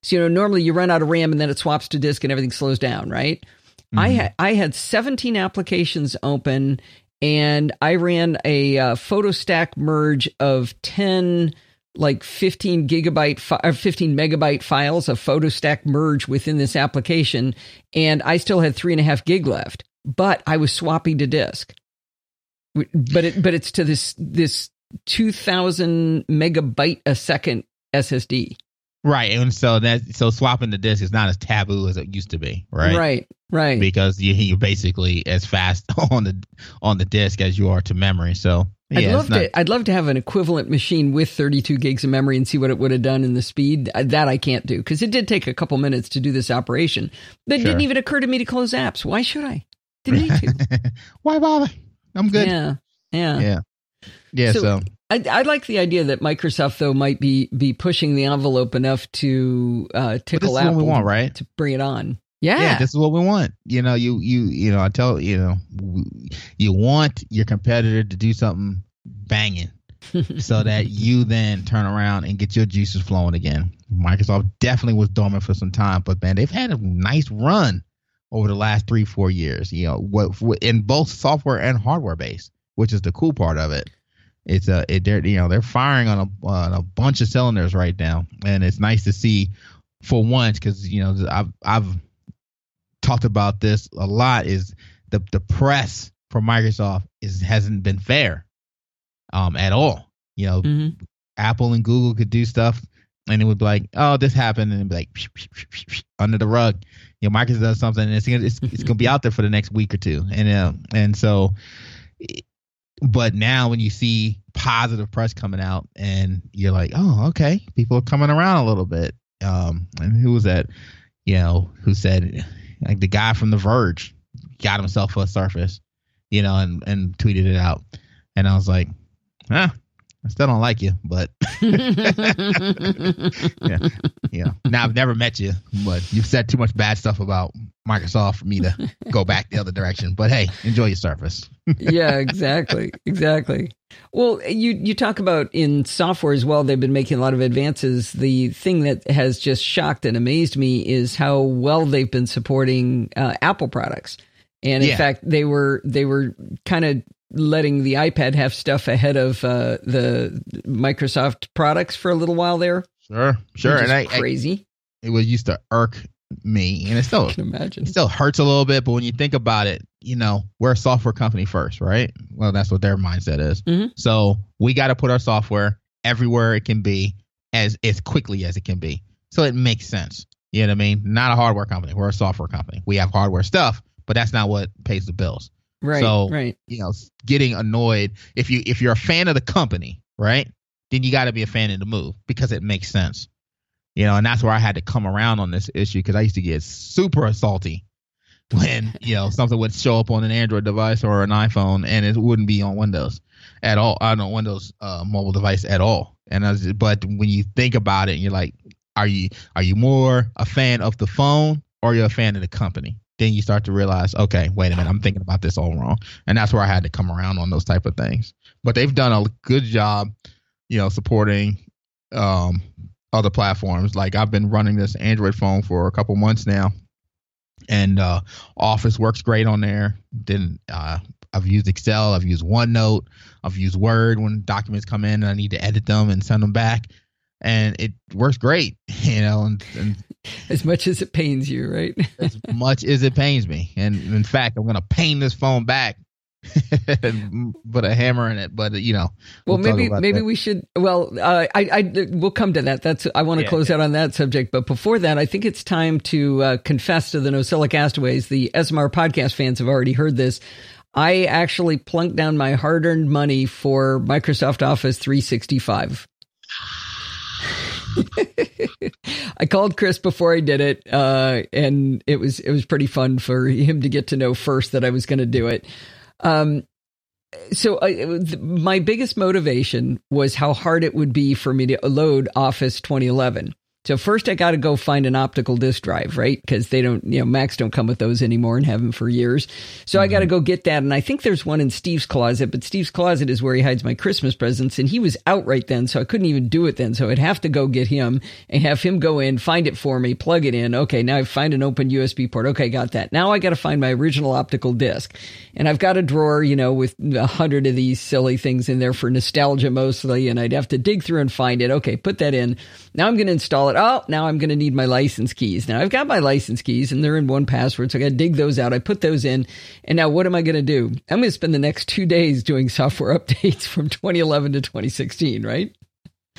So you know, normally you run out of RAM and then it swaps to disk and everything slows down, right? Mm-hmm. I had I had 17 applications open and I ran a uh, PhotoStack merge of 10 like 15 gigabyte fi- or 15 megabyte files of PhotoStack merge within this application, and I still had three and a half gig left. But I was swapping to disk. But it but it's to this this 2000 megabyte a second SSD. Right, and so that so swapping the disk is not as taboo as it used to be, right? Right, right. Because you you're basically as fast on the on the disk as you are to memory. So yeah, I'd love not, to I'd love to have an equivalent machine with 32 gigs of memory and see what it would have done in the speed. Uh, that I can't do because it did take a couple minutes to do this operation. That sure. didn't even occur to me to close apps. Why should I? Didn't need to. Why bother? I'm good. Yeah, yeah, yeah, yeah. so, so I, I, like the idea that Microsoft though might be be pushing the envelope enough to uh, tickle Apple want, right? to bring it on. Yeah. yeah, this is what we want. You know, you you you know, I tell you know, you want your competitor to do something banging, so that you then turn around and get your juices flowing again. Microsoft definitely was dormant for some time, but man, they've had a nice run over the last three four years. You know, what in both software and hardware base, which is the cool part of it it's a it, they're you know they're firing on a on a bunch of cylinders right now, and it's nice to see for once because you know I've I've talked about this a lot is the the press for Microsoft is hasn't been fair um at all. You know, mm-hmm. Apple and Google could do stuff and it would be like, oh, this happened, and it'd be like psh, psh, psh, under the rug. You know, Microsoft does something, and it's gonna, it's, it's gonna be out there for the next week or two, and uh, and so but now when you see positive press coming out and you're like, oh, okay, people are coming around a little bit. Um, and who was that? You know, who said like the guy from The Verge got himself a Surface, you know, and and tweeted it out, and I was like, ah, I still don't like you, but yeah, yeah. Now I've never met you, but you've said too much bad stuff about Microsoft for me to go back the other direction. But hey, enjoy your Surface. yeah, exactly, exactly. Well, you you talk about in software as well. They've been making a lot of advances. The thing that has just shocked and amazed me is how well they've been supporting uh, Apple products. And in yeah. fact, they were they were kind of letting the iPad have stuff ahead of uh, the Microsoft products for a little while there. Sure, sure, and I crazy. I, it was used to irk me, and it still can imagine it still hurts a little bit. But when you think about it, you know we're a software company first, right? Well, that's what their mindset is. Mm-hmm. So we got to put our software everywhere it can be as as quickly as it can be. So it makes sense. You know what I mean? Not a hardware company. We're a software company. We have hardware stuff, but that's not what pays the bills. Right. So, right. you know, getting annoyed if you if you're a fan of the company, right? Then you got to be a fan of the move because it makes sense. You know, and that's where I had to come around on this issue because I used to get super salty when you know something would show up on an Android device or an iPhone and it wouldn't be on Windows at all. I don't Windows uh, mobile device at all. And I was, but when you think about it, you're like, are you are you more a fan of the phone or you're a fan of the company? Then you start to realize, okay, wait a minute, I'm thinking about this all wrong. And that's where I had to come around on those type of things. But they've done a good job, you know, supporting um, other platforms. Like I've been running this Android phone for a couple months now, and uh, Office works great on there. Then uh, I've used Excel, I've used OneNote, I've used Word when documents come in and I need to edit them and send them back and it works great, you know. And, and as much as it pains you, right? as much as it pains me, and in fact, I'm going to pain this phone back and put a hammer in it. But you know, well, we'll maybe maybe that. we should. Well, uh, I I we'll come to that. That's I want to yeah, close yeah. out on that subject. But before that, I think it's time to uh, confess to the NosillaCastaways. The SMR podcast fans have already heard this. I actually plunked down my hard earned money for Microsoft Office 365. I called Chris before I did it, uh, and it was it was pretty fun for him to get to know first that I was going to do it. Um, so uh, th- my biggest motivation was how hard it would be for me to load Office 2011. So first I got to go find an optical disk drive, right? Because they don't, you know, Macs don't come with those anymore and have them for years. So mm-hmm. I got to go get that. And I think there's one in Steve's closet, but Steve's closet is where he hides my Christmas presents. And he was out right then. So I couldn't even do it then. So I'd have to go get him and have him go in, find it for me, plug it in. Okay. Now I find an open USB port. Okay. Got that. Now I got to find my original optical disk. And I've got a drawer, you know, with a hundred of these silly things in there for nostalgia mostly. And I'd have to dig through and find it. Okay. Put that in. Now I'm going to install it. Oh, now I'm going to need my license keys. Now I've got my license keys and they're in 1Password. So I got to dig those out. I put those in. And now what am I going to do? I'm going to spend the next two days doing software updates from 2011 to 2016, right?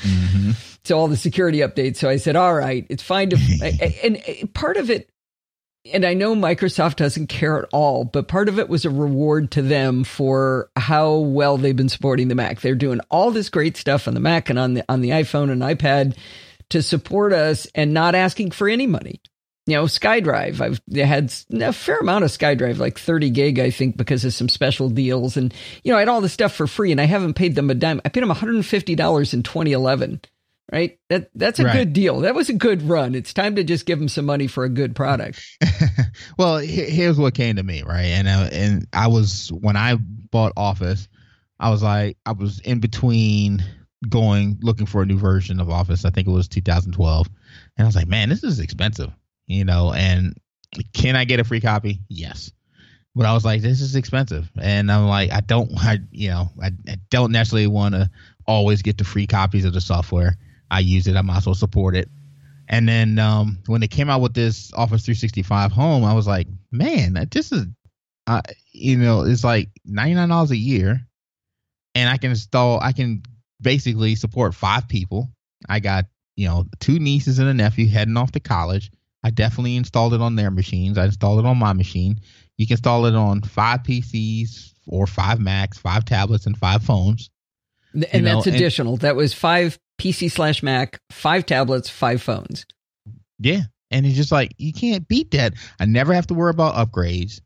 Mm-hmm. So all the security updates. So I said, all right, it's fine to, and part of it, and I know Microsoft doesn't care at all, but part of it was a reward to them for how well they've been supporting the Mac. They're doing all this great stuff on the Mac and on the on the iPhone and iPad to support us and not asking for any money. You know, SkyDrive, I've had a fair amount of SkyDrive, like 30 gig, I think, because of some special deals. And, you know, I had all this stuff for free and I haven't paid them a dime. I paid them $150 in 2011, right? That That's a right. good deal. That was a good run. It's time to just give them some money for a good product. well, here's what came to me, right? And, uh, and I was, when I bought Office, I was like, I was in between going looking for a new version of Office. I think it was 2012, and I was like, man, this is expensive, you know. And can I get a free copy? Yes. But I was like, this is expensive, and I'm like, I don't, I you know, I, I don't necessarily want to always get the free copies of the software. I use it. I might as well support it. And then um, when they came out with this Office 365 Home, I was like, man, this is, uh, you know, it's like ninety nine dollars a year, and I can install, I can basically support five people. I got, you know, two nieces and a nephew heading off to college. I definitely installed it on their machines. I installed it on my machine. You can install it on five PCs or five Macs, five tablets, and five phones. And know, that's additional. And, that was five PC slash Mac, five tablets, five phones. Yeah. And it's just like you can't beat that. I never have to worry about upgrades.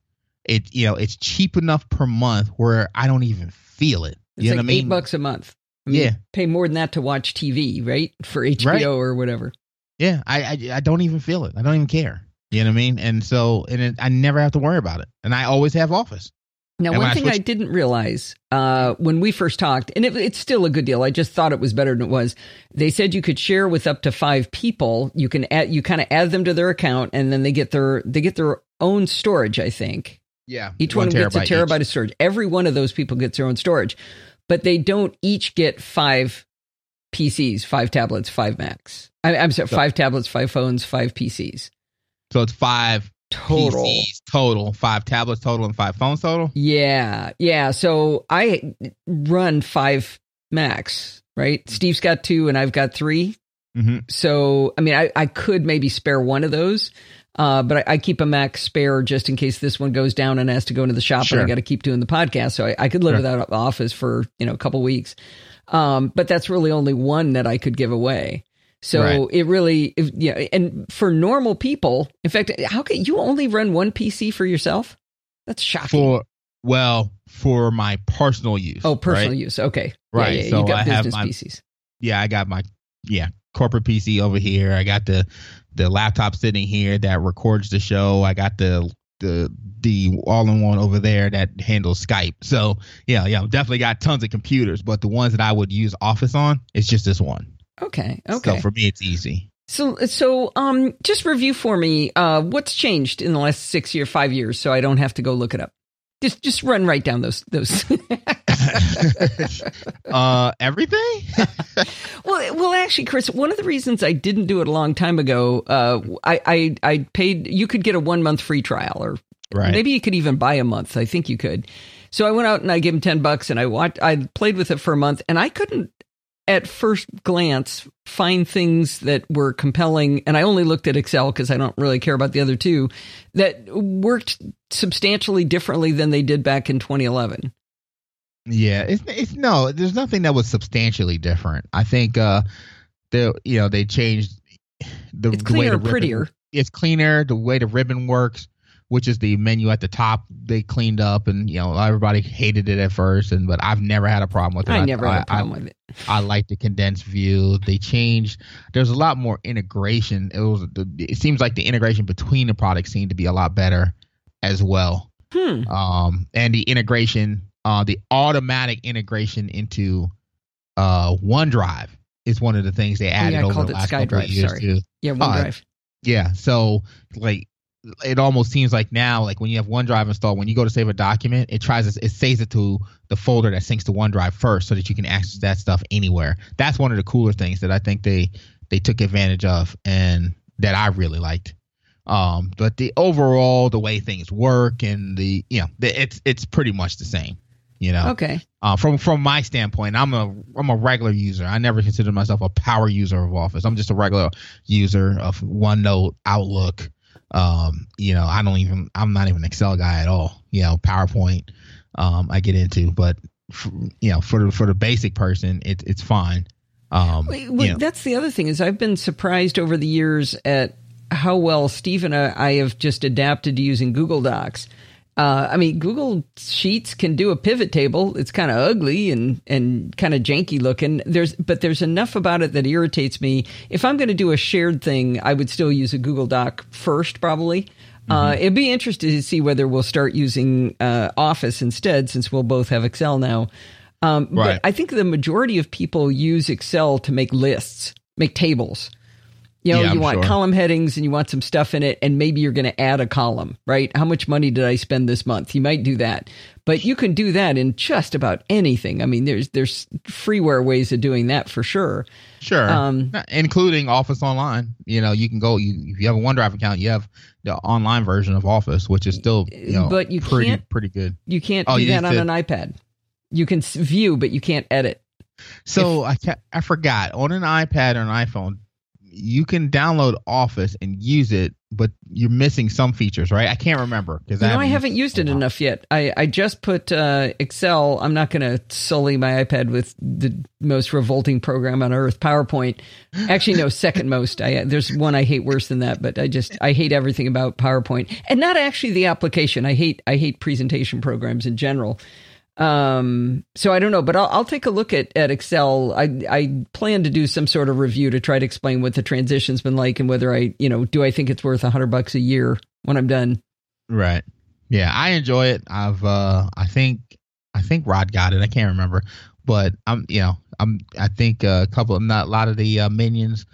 It you know, it's cheap enough per month where I don't even feel it. It's you like know what I mean? Eight bucks a month. I mean, yeah, pay more than that to watch TV, right? For HBO right. or whatever. Yeah, I, I, I don't even feel it. I don't even care. You know what I mean? And so, and it, I never have to worry about it, and I always have Office. Now, and one thing I, switched- I, didn't realize uh, when we first talked, and it, it's still a good deal. I just thought it was better than it was. They said you could share with up to five people. You can add, you kind of add them to their account, and then they get their they get their own storage. I think. Yeah, each one, one gets a terabyte each. of storage. Every one of those people gets their own storage but they don't each get five PCs, five tablets, five Macs. I, am sorry, so, five tablets, five phones, five PCs. So it's five total PCs total, five tablets total, and five phones total. Yeah, yeah. So I run five Macs, right? Steve's got two, and I've got 3 mm-hmm. So I mean, I, I could maybe spare one of those. Uh, but I, I, keep a Mac spare just in case this one goes down and has to go into the shop sure. and I got to keep doing the podcast. So I, I could live sure. without Office for, you know, a couple weeks. Um, but that's really only one that I could give away. So right. it really, if, yeah. And for normal people, in fact, how can you only run one PC for yourself? That's shocking. For, well, for my personal use. Oh, personal right? use. Okay. Right. Yeah, yeah, so you got I business have my, PCs. Yeah, I got my, yeah, corporate PC over here. I got the the laptop sitting here that records the show. I got the the the all in one over there that handles Skype. So yeah, yeah, definitely got tons of computers, but the ones that I would use Office on, it's just this one. Okay. Okay. So for me, it's easy. So, so, um, just review for me, uh, what's changed in the last six year, five years, so I don't have to go look it up. Just, just run right down those, those. uh, everything. well, well, actually, Chris, one of the reasons I didn't do it a long time ago, uh, I, I, I paid. You could get a one month free trial, or right. maybe you could even buy a month. I think you could. So I went out and I gave him ten bucks, and I watched. I played with it for a month, and I couldn't at first glance find things that were compelling and i only looked at excel because i don't really care about the other two that worked substantially differently than they did back in 2011 yeah, it's it's no, there's nothing that was substantially different. I think uh the you know they changed the, it's cleaner, the way the ribbon, prettier. It's cleaner. The way the ribbon works which is the menu at the top. They cleaned up, and you know everybody hated it at first, and but I've never had a problem with it. I never had a I, problem with it. I like the condensed view. They changed. There's a lot more integration. It was. It seems like the integration between the products seemed to be a lot better as well. Hmm. Um, and the integration, uh, the automatic integration into uh OneDrive is one of the things they added Oh, yeah, over the last couple of years sorry. too. Yeah, Uh, OneDrive. Yeah. So like it almost seems like now, like when you have OneDrive installed, when you go to save a document, it tries to it saves it to the folder that syncs to OneDrive first, so that you can access that stuff anywhere. That's one of the cooler things that I think they they took advantage of, and that I really liked. Um, but the overall, the way things work, and the you know, the, it's it's pretty much the same. You know, okay. uh, from from my standpoint, I'm a I'm a regular user. I never consider myself a power user of Office. I'm just a regular user of OneNote, Outlook. Um, you know, I don't even I'm not even an Excel guy at all. You know, PowerPoint, um, I get into, but f you know, for the, for the basic person, it's it's fine. Um, Wait, you know, That's the other thing is I've been surprised over the years at how well Steve and I, I have just adapted to using Google Docs. Uh, I mean, Google Sheets can do a pivot table. It's kind of ugly and and kind of janky looking. There's but there's enough about it that irritates me. If I'm going to do a shared thing, I would still use a Google Doc first, probably. Uh, it'd be interesting to see whether we'll start using uh, Office instead, since we'll both have Excel now. Um, Right. But I think the majority of people use Excel to make lists, make tables. You know, Yeah, you I'm want sure. column headings and you want some stuff in it, and maybe you're going to add a column, right? How much money did I spend this month? You might do that, but you can do that in just about anything. I mean, there's there's freeware ways of doing that for sure. Sure. Um, including Office Online. You know, you can go. You if you have a OneDrive account, you have the online version of Office, which is still you know But you pretty can't- pretty good. You can't Oh, do you that on to- an iPad. You can view, but you can't edit. So I ca- I forgot on an iPad or an iPhone, you can download Office and use it, but you're missing some features, right? I can't remember because You know, I haven't used it enough yet. I, I just put uh, Excel. I'm not going to sully my iPad with the most revolting program on earth, PowerPoint. Actually, no, second most. I there's one I hate worse than that, but I just I hate everything about PowerPoint, and not actually the application. I hate I hate presentation programs in general. Um, so I don't know, but I'll, I'll take a look at, at Excel. I, I plan to do some sort of review to try to explain what the transition's been like and whether I, you know, do I think it's worth a hundred bucks a year when I'm done? Right. Yeah, I enjoy it. I've uh I think I think Rod got it. I can't remember, but I'm you know I'm I think uh, a couple not a lot of the uh, minions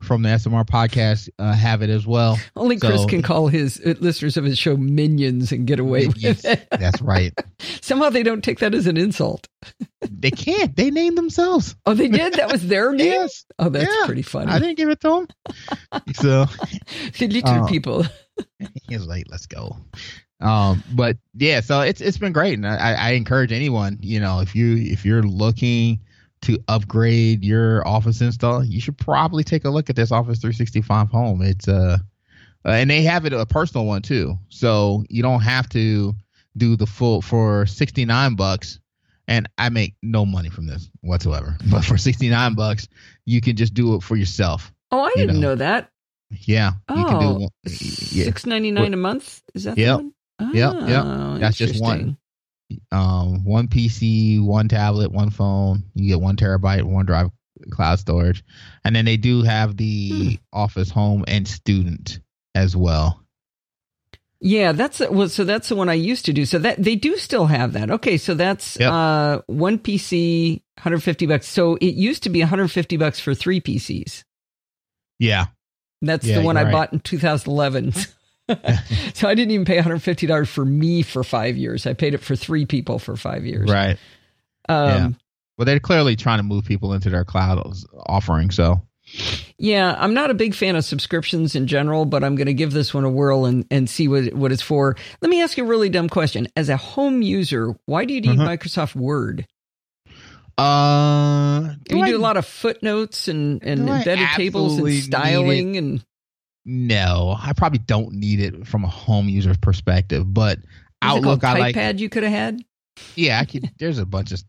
from the SMR podcast uh, have it as well. Only Chris So- can call his uh, listeners of his show minions and get away Minions. with it. That's right. Somehow they don't take that as an insult. They can't. They named themselves. Oh, they did? That was their name? Yes. Oh, that's Yeah. pretty funny. I didn't give it to them. so the little Uh, people. he was like, "Let's go." Um, but yeah, so it's it's been great, and I, I encourage anyone, you know, if you if you're looking to upgrade your Office install, you should probably take a look at this Office 365 Home. It's uh, uh, and they have it a personal one too, so you don't have to do the full for 69 bucks. And I make no money from this whatsoever, but for 69 bucks, you can just do it for yourself. Oh, I you didn't know. know that. Yeah, you can do Oh. Yeah. six ninety nine a month. Is that Yep. the one? Yep, yep. Oh, That's just one. Interesting. um, one PC, one tablet, one phone. You get one terabyte, OneDrive cloud storage, and then they do have the Hmm. Office Home and Student as well. Yeah, that's well. So that's the one I used to do. So that they do still have that. Okay, so that's Yep. uh one PC, 150 bucks. So it used to be 150 bucks for three PCs. Yeah, That's Yeah, the one I right. bought in 2011. so I didn't even pay $150 for me for five years. I paid it for three people for five years. right. Um, Well, they're clearly trying to move people into their cloud offering. So Yeah, I'm not a big fan of subscriptions in general, but I'm going to give this one a whirl and, and see what, what it's for. Let me ask you a really dumb question. As a home user, why do you need Mhm. Microsoft Word? uh, You I- do a lot of footnotes and, and embedded tables and styling and No, I probably don't need it from a home user's perspective, but it Outlook I like. TypePad you could have had. Yeah, I could. There's a bunch of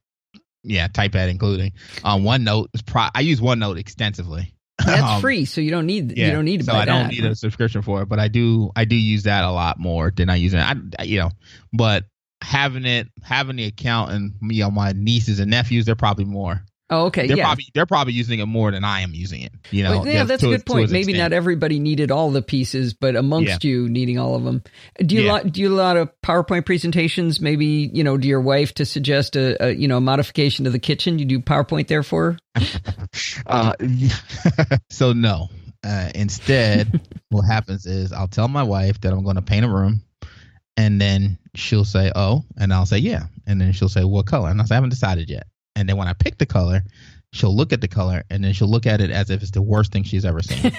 yeah, TypePad including. Um, OneNote is pro. I use OneNote extensively. That's Um, free, so you don't need Yeah, you don't need to so I don't that. need a subscription for it, but I do I do use that a lot more than I use it. I, I- you know, but having it having the account and you know my nieces and nephews, they're probably more. Oh, okay, They're yeah. probably they're probably using it more than I am using it. You know, Well, yeah, that's a good point. Maybe extent. not everybody needed all the pieces, but amongst you needing all of them. Do you Yeah. lot, do you a lot of PowerPoint presentations? Maybe you know, to your wife to suggest a, a you know a modification to the kitchen. You do PowerPoint there for her? Uh, so no. Uh, instead, what happens is I'll tell my wife that I'm going to paint a room, and then she'll say, "Oh," and I'll say, "Yeah," and then she'll say, "What color?" And I say, "I haven't decided yet." And then when I pick the color, she'll look at the color, and then she'll look at it as if it's the worst thing she's ever seen.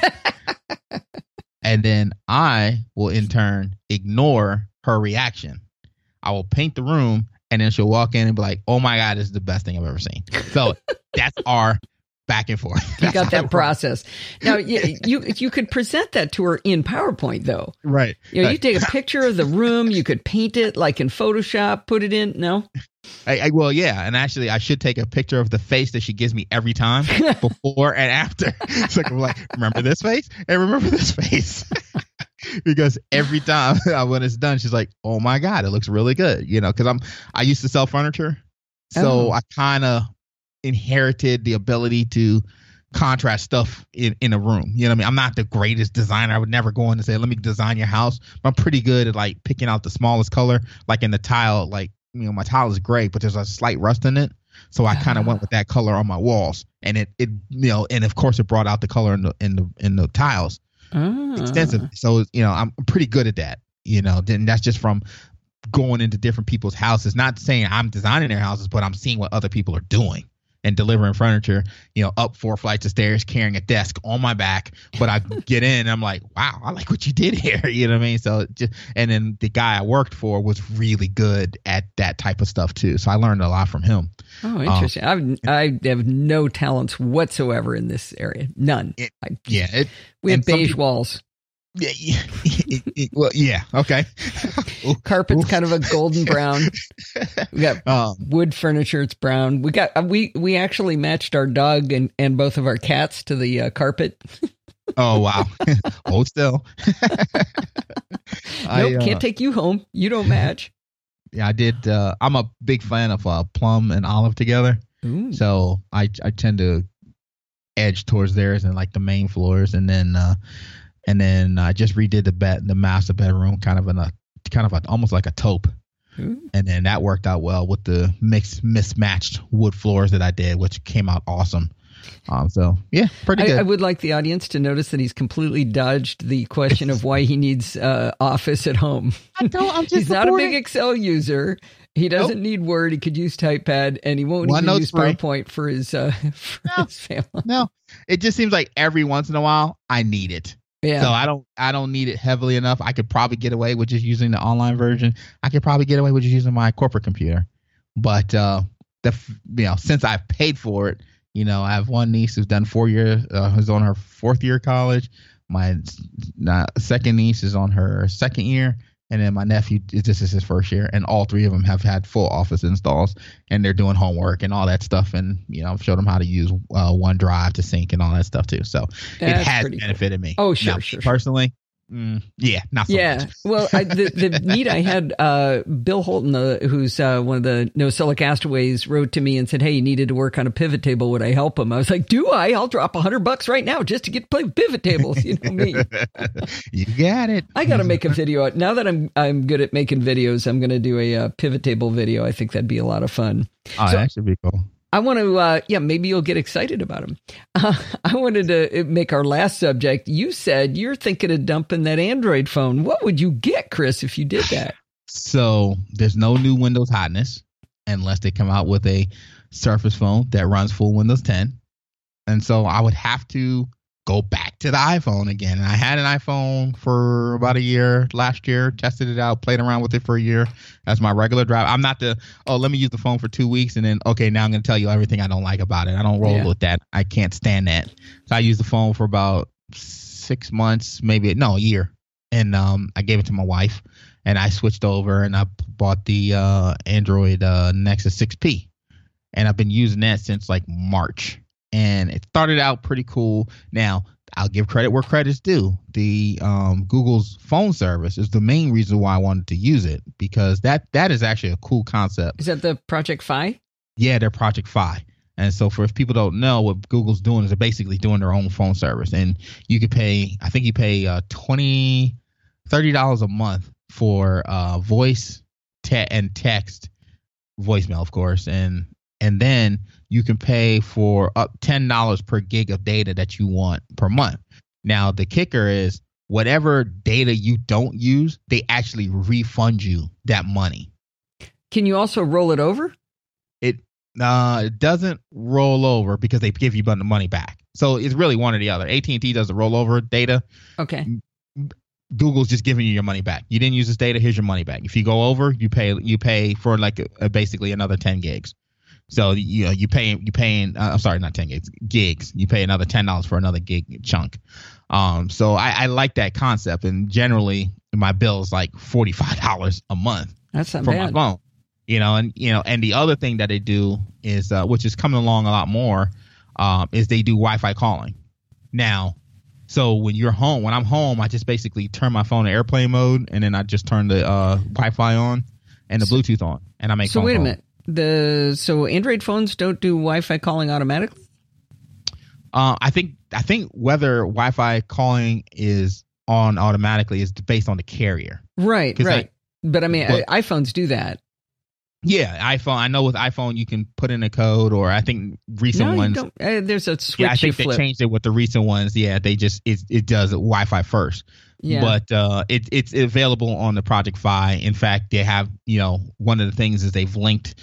and then I will in turn ignore her reaction. I will paint the room, and then she'll walk in and be like, "Oh my god, this is the best thing I've ever seen." So that's our back and forth. You got that process. Now, you, you you could present that to her in PowerPoint, though. Right. You know, you take a picture of the room, you could paint it like in Photoshop, put it in. No, I, I, well, yeah, and actually, I should take a picture of the face that she gives me every time, before and after. So I'm like, remember this face and remember this face, because every time when it's done, she's like, "Oh my god, it looks really good," you know. Because I'm I used to sell furniture, so Oh. I kind of inherited the ability to contrast stuff in, in a room. You know what I mean? I'm not the greatest designer. I would never go in and say, let me design your house. But I'm pretty good at like picking out the smallest color, like in the tile, like, you know, my tile is gray, but there's a slight rust in it. So I kind of went with that color on my walls. And it, it, you know, and of course it brought out the color in the, in the, in the tiles Ah. extensive. So, you know, I'm pretty good at that, you know, then that's just from going into different people's houses, not saying I'm designing their houses, but I'm seeing what other people are doing and delivering furniture, you know, up four flights of stairs, carrying a desk on my back. But I get in and I'm like, wow, I like what you did here. You know what I mean? So, just, and then the guy I worked for was really good at that type of stuff too. So I learned a lot from him. Oh, um, interesting. I've, I have no talents whatsoever in this area. None. It- I, Yeah. It, we have beige people- walls. Yeah, yeah, it- it- well, yeah. Okay. Carpet's kind of a golden brown. We got Um, wood furniture. It's brown. We got uh, we we actually matched our dog and and both of our cats to the uh, carpet. Oh wow! Hold still. I, nope, uh, can't take you home. You don't match. yeah, I did. Uh, I'm a big fan of uh, plum and olive together, Ooh. so I I tend to edge towards theirs and like the main floors, and then uh, and then I just redid the bed, the master bedroom, kind of in a kind of a, almost like a taupe, Ooh. and then that worked out well with the mixed mismatched wood floors that I did, which came out awesome. Um, so yeah, pretty I, good. I would like the audience to notice that he's completely dodged the question of why he needs uh, Office at home. I don't, I'm just He's not a big Excel user. He doesn't need Word. He could use TypePad, and he won't even OneNote's use free. PowerPoint for his uh, for No. his family. No, it just seems like every once in a while I need it. Yeah. So I don't I don't need it heavily enough. I could probably get away with just using the online version. I could probably get away with just using my corporate computer. But uh the you know, since I've paid for it, you know, I have one niece who's done 4 years uh, who's on her fourth year of college. My uh, second niece is on her second year and then my nephew this is his first year and all three of them have had full office installs and they're doing homework and all that stuff and you know I've showed them how to use uh, OneDrive to sync and all that stuff too. So it has pretty cool. benefited me. Oh, sure, Now, sure. Personally, mm, yeah, not so Yeah. well, I, the, the need I had, uh, Bill Holton, uh, who's uh, one of the NosillaCastaways, wrote to me and said, Hey, you needed to work on a pivot table. Would I help him? I was like, Do I? I'll drop a hundred bucks right now just to get play pivot tables. You know me. you got it. I got to make a video. Now that I'm I'm good at making videos, I'm going to do a uh, pivot table video. I think that'd be a lot of fun. Oh, So- that should be cool. I want to, uh, yeah, maybe you'll get excited about them. Uh, I wanted to make our last subject. You said you're thinking of dumping that Android phone. What would you get, Chris, if you did that? So there's no new Windows hotness unless they come out with a Surface phone that runs full Windows 10. And so I would have to go back to the iPhone again. And I had an iPhone for about a year last year, tested it out, played around with it for a year as my regular drive. I'm not the, oh, let me use the phone for two weeks and then, okay, now I'm going to tell you everything I don't like about it. I don't roll Yeah. with that. I can't stand that. So I used the phone for about six months, maybe, no, a year. And um, I gave it to my wife and I switched over and I bought the uh, Android uh, Nexus 6P, and I've been using that since like March. And it started out pretty cool. Now I'll give credit where credit's due. The um, Google's phone service is the main reason why I wanted to use it because that that is actually a cool concept. Is that the Project Fi? Yeah, they're Project Fi. And so, for if people don't know, what Google's doing is they're basically doing their own phone service, and you could pay. I think you pay uh, 20 thirty dollars a month for uh, voice te- and text, voicemail, of course, and and then you can pay for up ten dollars per gig of data that you want per month. Now, the kicker is whatever data you don't use, they actually refund you that money. Can you also roll it over? It uh, it doesn't roll over because they give you the money back. So it's really one or the other. AT and T does the rollover data. Okay. Google's just giving you your money back. You didn't use this data. Here's your money back. If you go over, you pay you pay for like a, a basically another ten gigs. So you know you pay you paying. Uh, I'm sorry, not ten gigs. Gigs. You pay another ten dollars for another gig chunk. Um. So I, I like that concept, and generally my bill is like forty five dollars a month. That's not for bad. my phone you know and you know and the other thing that they do is uh, which is coming along a lot more um, is they do wi-fi calling now so when you're home when i'm home i just basically turn my phone to airplane mode and then i just turn the uh, wi-fi on and the bluetooth on and i make So wait a calls. minute. The so Android phones don't do Wi-Fi calling automatically. uh, i think i think whether wi-fi calling is on automatically is based on the carrier Right, I- Right. but I mean, but- iPhones do that. yeah iphone i know with iphone you can put in a code or i think recent no, ones. Uh, there's a switch yeah, I think they flip. changed it with the recent ones. Yeah, they just it it does Wi-Fi first, yeah. but uh, it it's available on the Project Fi. In fact, they have you know one of the things is they've linked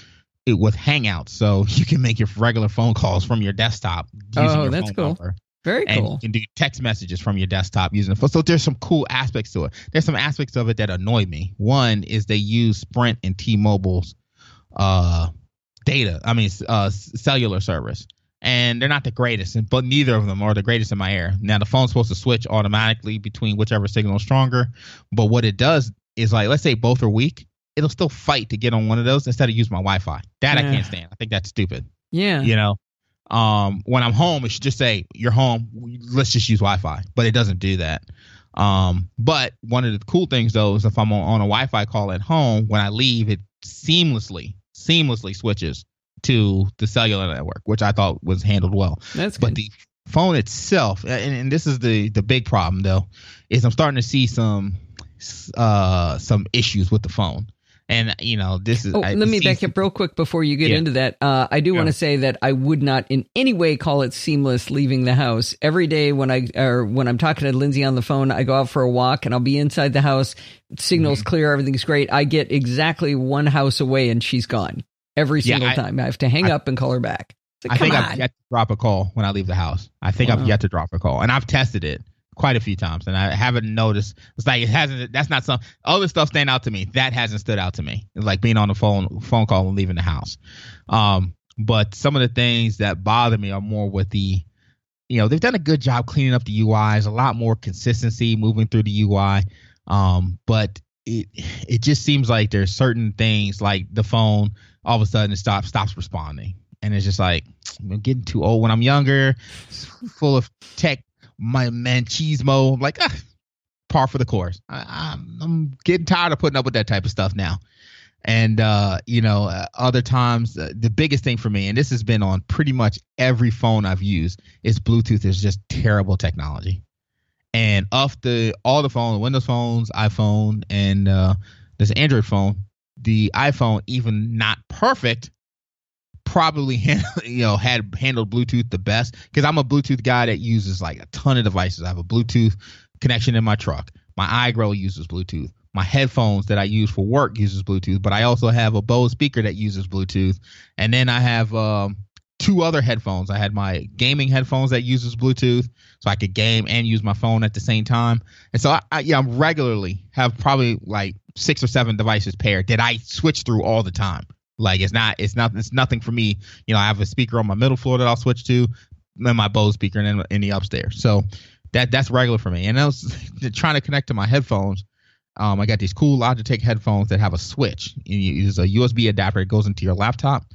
with Hangouts, so you can make your regular phone calls from your desktop using Oh, your that's cool. number. Very And cool. you can do text messages from your desktop using the phone. So there's some cool aspects to it. There's some aspects of it that annoy me. One is they use Sprint and T-Mobile's uh, data. I mean, uh, cellular service, and they're not the greatest. But neither of them are the greatest in my air. Now the phone's supposed to switch automatically between whichever signal is stronger. But what it does is like, let's say both are weak, it'll still fight to get on one of those instead of use my Wi-Fi. That I can't stand. I think that's stupid. Yeah. you know? Um when i'm home it should just say you're home. Let's just use wi-fi. But it doesn't do that. Um but one of the cool things though is if i'm on, on a wi-fi call at home when i leave it seamlessly seamlessly switches to the cellular network which i thought was handled well. That's but the phone itself and, and this is the the big problem though is i'm starting to see some uh some issues with the phone and you know this is Oh, I- let me back up real quick before you get Yeah. into that. Uh, I do want to say that I would not in any way call it seamless leaving the house. Every day when I or when I'm talking to Lindsay on the phone, I go out for a walk and I'll be inside the house. Signal's Mm-hmm. clear, everything's great. I get exactly one house away and she's gone every Yeah, single I- time. I have to hang I- up and call her back. Like, I think come I've on. yet to drop a call when I leave the house. I think Wow. I've yet to drop a call, and I've tested it quite a few times, and I haven't noticed. It's like it hasn't. That's not some other stuff stand out to me. That hasn't stood out to me. It's like being on the phone phone call and leaving the house. Um, but some of the things that bother me are more with the, you know, they've done a good job cleaning up the UIs, a lot more consistency moving through the UI. Um, but it it just seems like there's certain things like the phone all of a sudden it stops stops responding, and it's just like I'm getting too old when I'm younger, full of tech, my machismo. I'm like, ah, par for the course. I, I'm, I'm getting tired of putting up with that type of stuff now. And uh, you know, uh, other times uh, the biggest thing for me, and this has been on pretty much every phone I've used, is Bluetooth is just terrible technology. And off the all the phones, Windows phones, iPhone, and uh, this Android phone, the iPhone, even not perfect, probably hand, you know had handled Bluetooth the best because I'm a Bluetooth guy that uses like a ton of devices. I have a Bluetooth connection in my truck. My iGrow uses Bluetooth. My headphones that I use for work uses Bluetooth, but I also have a Bose speaker that uses Bluetooth, and then I have um, two other headphones. I had my gaming headphones that uses Bluetooth, so I could game and use my phone at the same time. And so I, I yeah, I'm regularly have probably like six or seven devices paired that I switch through all the time. Like it's not it's not it's nothing for me. You know, I have a speaker on my middle floor that I'll switch to, then my Bose speaker and then in the upstairs. So that that's regular for me. And I was trying to connect to my headphones. Um, I got these cool Logitech headphones that have a switch. You use a USB adapter. It goes into your laptop.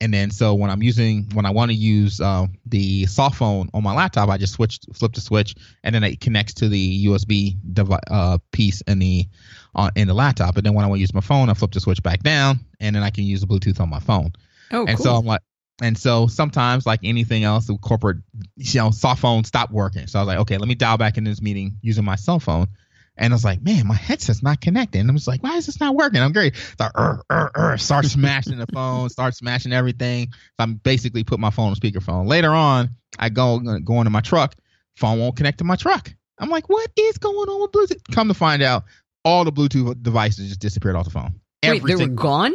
and then so when I'm using when I want to use uh, the soft phone on my laptop, I just switch flip the switch, and then it connects to the USB device, uh, piece in the uh, in the laptop. And then when I want to use my phone, I flip the switch back down, and then I can use the Bluetooth on my phone. Oh, and cool. so I'm like, and so sometimes like anything else, the corporate you know soft phone stopped working. So I was like, okay, let me dial back in this meeting using my cell phone. And I was like, man, my headset's not connecting. And I was like, why is this not working? I'm great. Start, er, er, er, start smashing the phone, start smashing everything. So I'm basically put my phone on speakerphone. Later on, I go go into my truck, phone won't connect to my truck. I'm like, what is going on with Bluetooth? Come to find out, all the Bluetooth devices just disappeared off the phone. Wait, they were gone?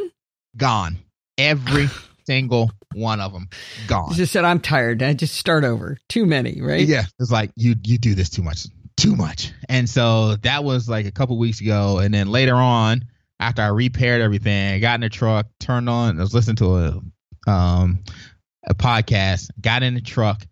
gone. Every single one of them gone. You just said, I'm tired. I just start over. Too many, right? Yeah, it's like you you do this too much, too much. And so that was like a couple weeks ago, and then later on, after I repaired everything, I got in the truck, turned on, I was listening to a um a podcast, got in the truck,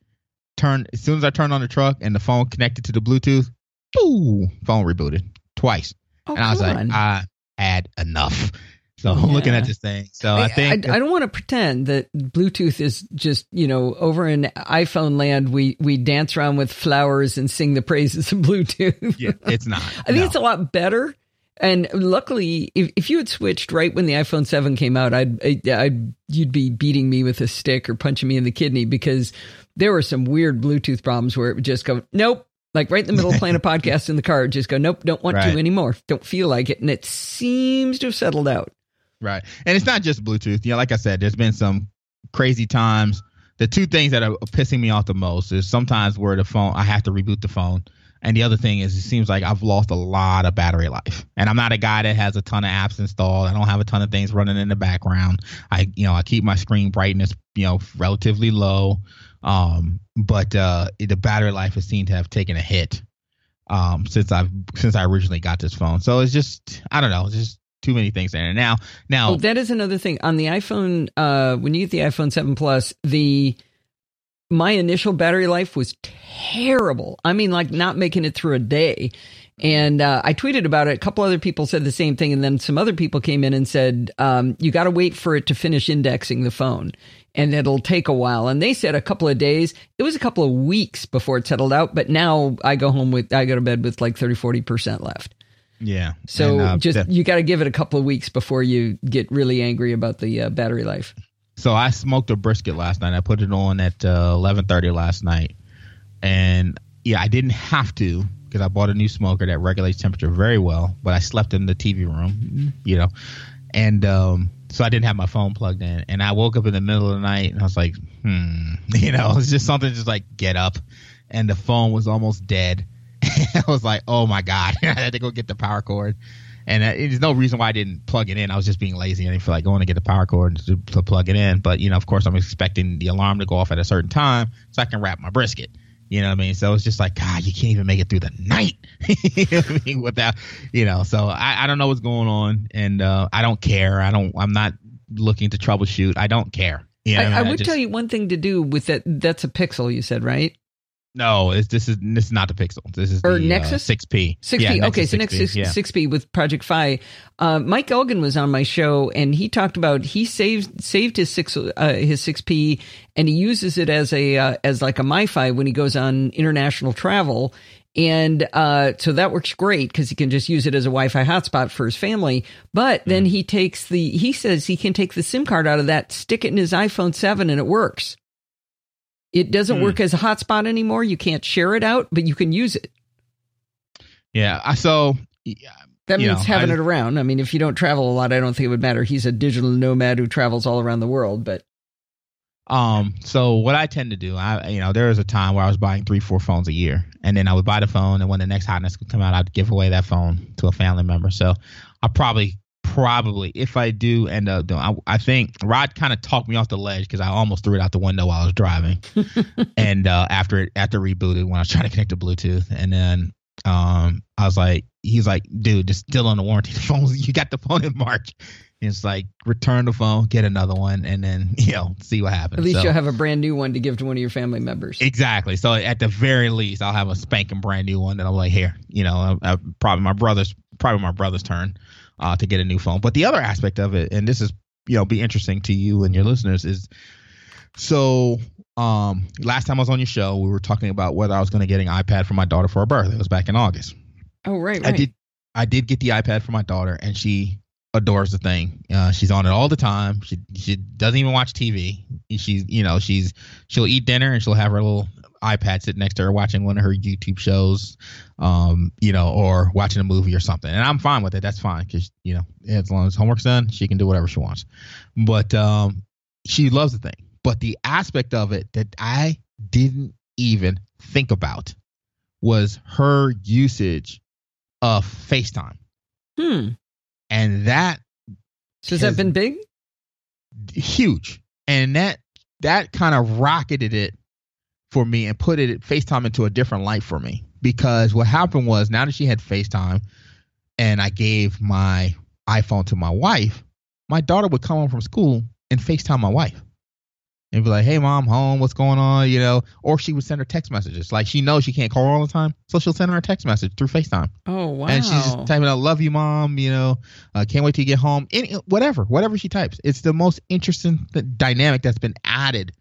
turned as soon as I turned on the truck and the phone connected to the Bluetooth, boo, phone rebooted twice, Oh, and I was like, on. I had enough. So I'm looking at this thing. So I, think I, don't want to pretend that Bluetooth is just you know over in iPhone land we we dance around with flowers and sing the praises of Bluetooth. yeah, it's not. I think No. it's a lot better. And luckily, if, if you had switched right when the iPhone Seven came out, I'd, I'd, I'd you'd be beating me with a stick or punching me in the kidney because there were some weird Bluetooth problems where it would just go nope, like right in the middle of playing a podcast in the car, just go nope, don't want Right. to anymore, don't feel like it, and it seems to have settled out. Right. And it's not just Bluetooth. You know, like I said, there's been some crazy times. The two things that are pissing me off the most is sometimes where the phone, I have to reboot the phone. And the other thing is, it seems like I've lost a lot of battery life. And I'm not a guy that has a ton of apps installed. I don't have a ton of things running in the background. I, you know, I keep my screen brightness, you know, relatively low. Um, but uh, the battery life has seemed to have taken a hit um, since I've since I originally got this phone. So it's just, I don't know, it's just too many things in there. Now, now, Oh, that is another thing on the iPhone. Uh, when you get the iPhone Seven Plus, the my initial battery life was terrible. I mean, like not making it through a day. And uh, I tweeted about it. A couple other people said the same thing, and then some other people came in and said, um, "You got to wait for it to finish indexing the phone, and it'll take a while." And they said a couple of days. It was a couple of weeks before it settled out. But now I go home with I go to bed with like 30, 40 percent left. yeah. So And, uh, just you got to give it a couple of weeks before you get really angry about the uh, battery life. so I smoked a brisket last night. I put it on at uh, eleven thirty last night, and yeah, I didn't have to because I bought a new smoker that regulates temperature very well. But I slept in the TV room, you know, and um, so I didn't have my phone plugged in. And I woke up in the middle of the night and I was like, hmm, you know, it's just something just like get up, and the phone was almost dead. I was like, oh my god, I had to go get the power cord. And uh, there's no reason why I didn't plug it in. I was just being lazy. And I didn't feel like going to get the power cord to, to plug it in. But you know, of course, I'm expecting the alarm to go off at a certain time so I can wrap my brisket. You know what I mean? So it's just like, God, you can't even make it through the night You know I mean? without, you know. So I, I don't know what's going on, and uh, I don't care. I don't. I'm not looking to troubleshoot. I don't care. You know I, I mean? would just- tell you one thing to do with that. That's a Pixel, you said, right? No, it's, this is this is not the Pixel. This is Or the, Nexus? uh, 6P. 6P. Yeah, okay, so Nexus Nexus 6P, yeah. With Project Fi. Uh, Mike Elgan was on my show, and he talked about he saved saved his six uh, his 6P, and he uses it as a uh, as like a MiFi when he goes on international travel. And uh, so that works great because he can just use it as a Wi-Fi hotspot for his family. But Mm-hmm. then he takes the he says he can take the SIM card out of that, stick it in his iPhone seven, and it works. It doesn't Hmm. work as a hotspot anymore. You can't share it out, but you can use it. Yeah. I- So yeah, That means know, having I- it around. I mean, if you don't travel a lot, I don't think it would matter. He's a digital nomad who travels all around the world, but Um, so what I tend to do, I you know, there was a time where I was buying three, four phones a year, and then I would buy the phone, and when the next hotness would come out, I'd give away that phone to a family member. So I probably, probably, if I do end up doing, I, I think Rod kind of talked me off the ledge because I almost threw it out the window while I was driving, and uh, after it after rebooted when I was trying to connect to Bluetooth, and then um, I was like, he's like, dude, it's still on the warranty. The phone, you got the phone in March. It's like return the phone, get another one, and then you know see what happens. at least So- you'll have a brand new one to give to one of your family members. Exactly. So at the very least, I'll have a spanking brand new one that I'm like, here, you know, I, I, probably my brother's probably my brother's turn uh, to get a new phone. But the other aspect of it, and this is you know be interesting to you and your listeners is so um last time I was on your show we were talking about whether I was going to get an iPad for my daughter for her birthday. It was back in August. Oh right, right. I did I did get the iPad for my daughter and she adores the thing. Uh, she's on it all the time. She she doesn't even watch TV. She's you know she's she'll eat dinner and she'll have her little iPad sitting next to her watching one of her YouTube shows, um, you know, or watching a movie or something. And I'm fine with it. That's fine because you know as long as homework's done, she can do whatever she wants. But um, she loves the thing. But the aspect of it that I didn't even think about was her usage of FaceTime. Hmm. And that So has that been big? huge. And that that kind of rocketed it for me and put it FaceTime into a different light for me. Because what happened was now that she had FaceTime and I gave my iPhone to my wife, my daughter would come home from school and FaceTime my wife. And be like, hey mom, home, what's going on? You know, or she would send her text messages. Like she knows she can't call her all the time. So she'll send her a text message through FaceTime. Oh wow. And she's just typing out, "Love you, mom." You know, uh, can't wait till you get home. Any, whatever, whatever she types, it's the most interesting th- dynamic that's been added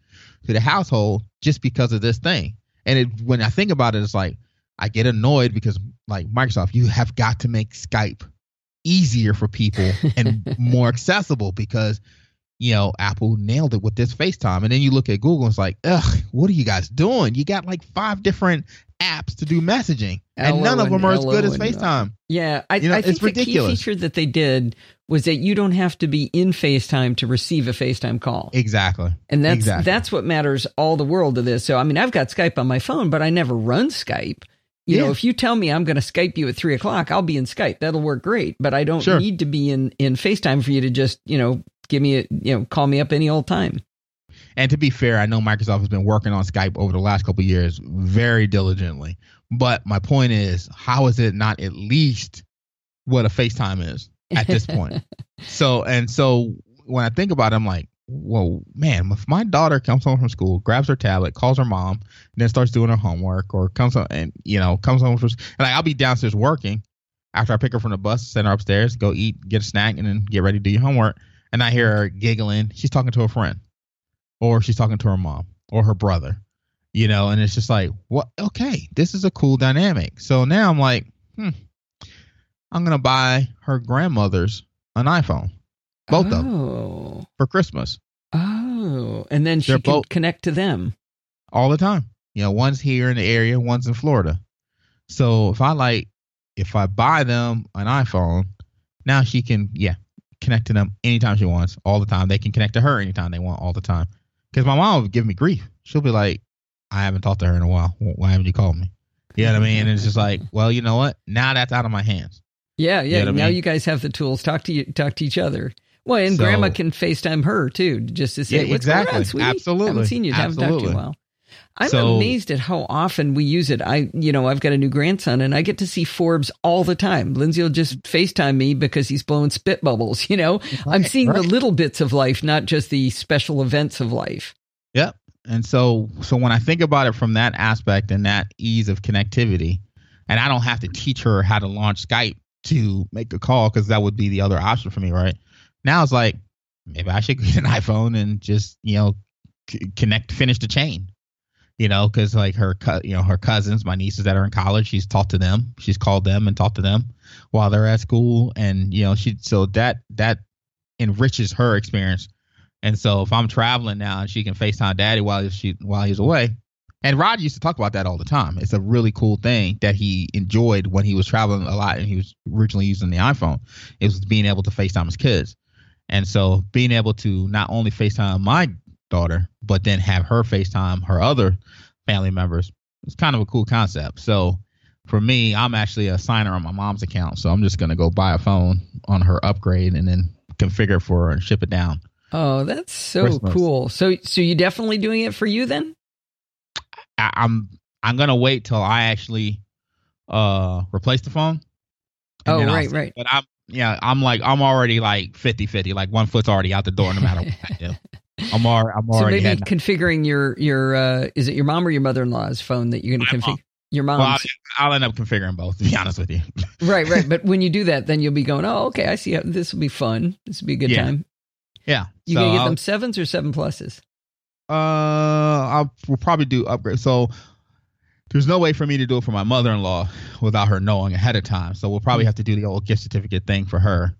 to the household just because of this thing. And it, when I think about it, it's like I get annoyed because, like Microsoft, you have got to make Skype easier for people and more accessible because you know Apple nailed it with this FaceTime. And then you look at Google, and it's like, ugh, what are you guys doing? You got like five different apps to do messaging, and Allo none of them are as good as uh, FaceTime. Yeah, I, You know, I think it's the key feature that they did was that you don't have to be in FaceTime to receive a FaceTime call. Exactly. And that's Exactly. that's what matters all the world to this. So I mean, I've got Skype on my phone, but I never run Skype. You know, if you tell me I'm going to Skype you at three o'clock, I'll be in Skype. That'll work great. But I don't Sure. need to be in in FaceTime for you to just you know give me a you know call me up any old time. And to be fair, I know Microsoft has been working on Skype over the last couple of years very diligently. But my point is, how is it not at least what a FaceTime is at this point? so and so when I think about it, I'm like, whoa, man, if my daughter comes home from school, grabs her tablet, calls her mom, then starts doing her homework, or comes home and you know comes home from, and like I'll be downstairs working after I pick her from the bus, send her upstairs, go eat, get a snack, and then get ready to do your homework. And I hear her giggling. She's talking to a friend, or she's talking to her mom or her brother, you know. And it's just like, what? Okay, this is a cool dynamic. So now I'm like, hmm, I'm gonna buy her grandmother's an iPhone, both of them oh. for Christmas. Oh, and then she They're can both- connect to them. all the time. You know, one's here in the area, one's in Florida. So if I like, if I buy them an iPhone, now she can, yeah, connect to them anytime she wants, all the time. They can connect to her anytime they want, all the time. Because my mom would give me grief. She'll be like, I haven't talked to her in a while. Why haven't you called me? You know what I mean? And it's just like, well, you know what? Now that's out of my hands. Yeah, yeah. know what I now mean? you guys have the tools. Talk to you, talk to each other. Well, and So- Grandma can FaceTime her too, just to say, Yeah, "What's going on, sweetie? Absolutely. haven't seen you. Haven't talked to you in a while." I'm So- amazed at how often we use it. I, you know, I've got a new grandson, and I get to see Forbes all the time. Lindsay will just FaceTime me because he's blowing spit bubbles. You know, I'm Right, seeing the little bits of life, not just the special events of life. Yep. And so so when I think about it from that aspect and that ease of connectivity, and I don't have to teach her how to launch Skype to make a call because that would be the other option for me, right? Now it's like maybe I should get an iPhone and just you know c- connect, finish the chain, you know, because like her you know her cousins, my nieces that are in college, she's talked to them, she's called them and talked to them while they're at school, and you know she so that that enriches her experience and so if I'm traveling now and she can FaceTime daddy while she while he's away. And Rod used to talk about that all the time. It's a really cool thing that he enjoyed when he was traveling a lot and he was originally using the iPhone. It was being able to FaceTime his kids. And so being able to not only FaceTime my daughter, but then have her FaceTime her other family members, it's kind of a cool concept. So for me, I'm actually a signer on my mom's account. So I'm just gonna go buy a phone on her upgrade and then configure for her and ship it down. Oh, that's so Christmas. cool. So, so you definitely doing it for you then? I, I'm I'm gonna wait till I actually uh replace the phone. Oh, right, see. right. But I'm yeah, I'm like I'm already like 50-50. Like one foot's already out the door no matter what I do. I'm already I'm So maybe configuring your your uh, is it your mom or your mother in law's phone that you're going to mom. configure? Your Well, I'll, I'll end up configuring both. To be honest with you. right, right. But when you do that, then you'll be going, oh, okay, I see. How, this will be fun. This will be a good Yeah. time. Yeah. You so gonna get I'll- them sevens or seven pluses? Uh, I'll we'll probably do upgrade. So there's no way for me to do it for my mother-in-law without her knowing ahead of time. So we'll probably have to do the old gift certificate thing for her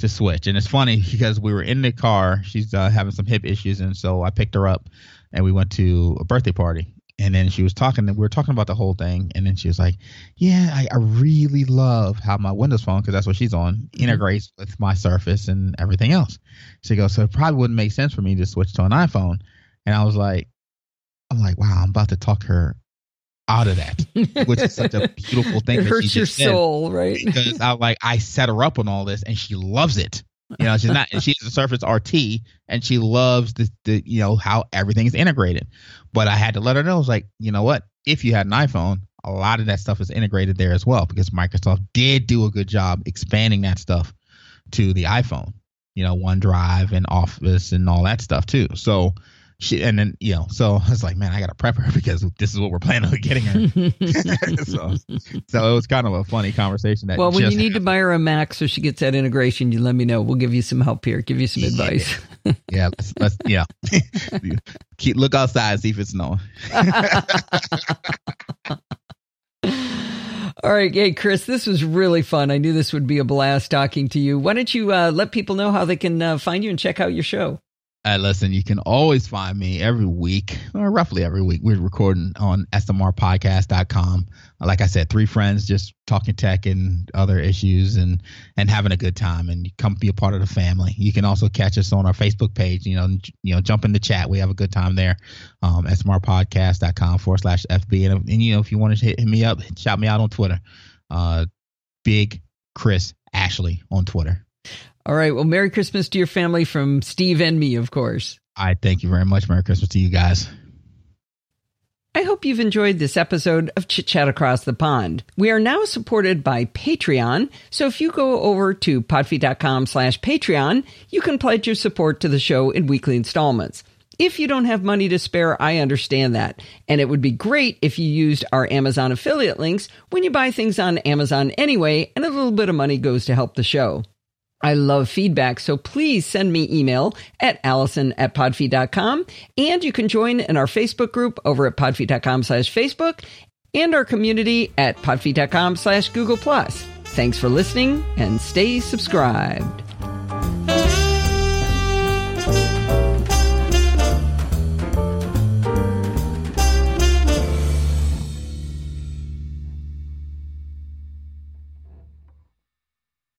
to switch. And it's funny because we were in the car. She's uh, having some hip issues, and so I picked her up, and we went to a birthday party. And then she was talking. And we were talking about the whole thing, and then she was like, "Yeah, I, I really love how my Windows Phone, because that's what she's on, integrates with my Surface and everything else." She goes, "So it probably wouldn't make sense for me to switch to an iPhone." And I was like, I'm like, wow, I'm about to talk her out of that, which is such a beautiful thing. it that she hurts your soul, right? Because I like I set her up on all this and she loves it. You know, she's not she's a Surface RT and she loves the, the you know how everything is integrated. But I had to let her know, I was like, you know what? If you had an iPhone, a lot of that stuff is integrated there as well because Microsoft did do a good job expanding that stuff to the iPhone. You know, OneDrive and Office and all that stuff too. So she and then you know, so I was like, man, I gotta prep her because this is what we're planning on getting her. so, so it was kind of a funny conversation. That well, when you need to buy her a Mac so she gets that integration, you let me know. We'll give you some help here. Give you some advice. yeah, let's, let's yeah, keep look outside, see if it's snowing. All right, hey Chris, this was really fun. I knew this would be a blast talking to you. Why don't you uh, let people know how they can uh, find you and check out your show? Uh, listen, you can always find me every week, or roughly every week. We're recording on smrpodcast.com. Like I said, three friends just talking tech and other issues and and having a good time. And come be a part of the family. You can also catch us on our Facebook page. You know, you know, jump in the chat. We have a good time there. Um, smrpodcast.com forward slash fb. And, and you know, if you want to hit, hit me up, shout me out on Twitter. Uh, Big Chris Ashley on Twitter. All right. Well, Merry Christmas to your family from Steve and me, of course. I thank you very much. Merry Christmas to you guys. I hope you've enjoyed this episode of Chit Chat Across the Pond. We are now supported by Patreon, so if you go over to podfeet.com slash Patreon, you can pledge your support to the show in weekly installments. If you don't have money to spare, I understand that. And it would be great if you used our Amazon affiliate links when you buy things on Amazon anyway, and a little bit of money goes to help the show. I love feedback, so please send me email at allison at podfeet.com. And you can join in our Facebook group over at podfeet.com slash Facebook and our community at podfeet.com slash Google Plus. Thanks for listening and stay subscribed.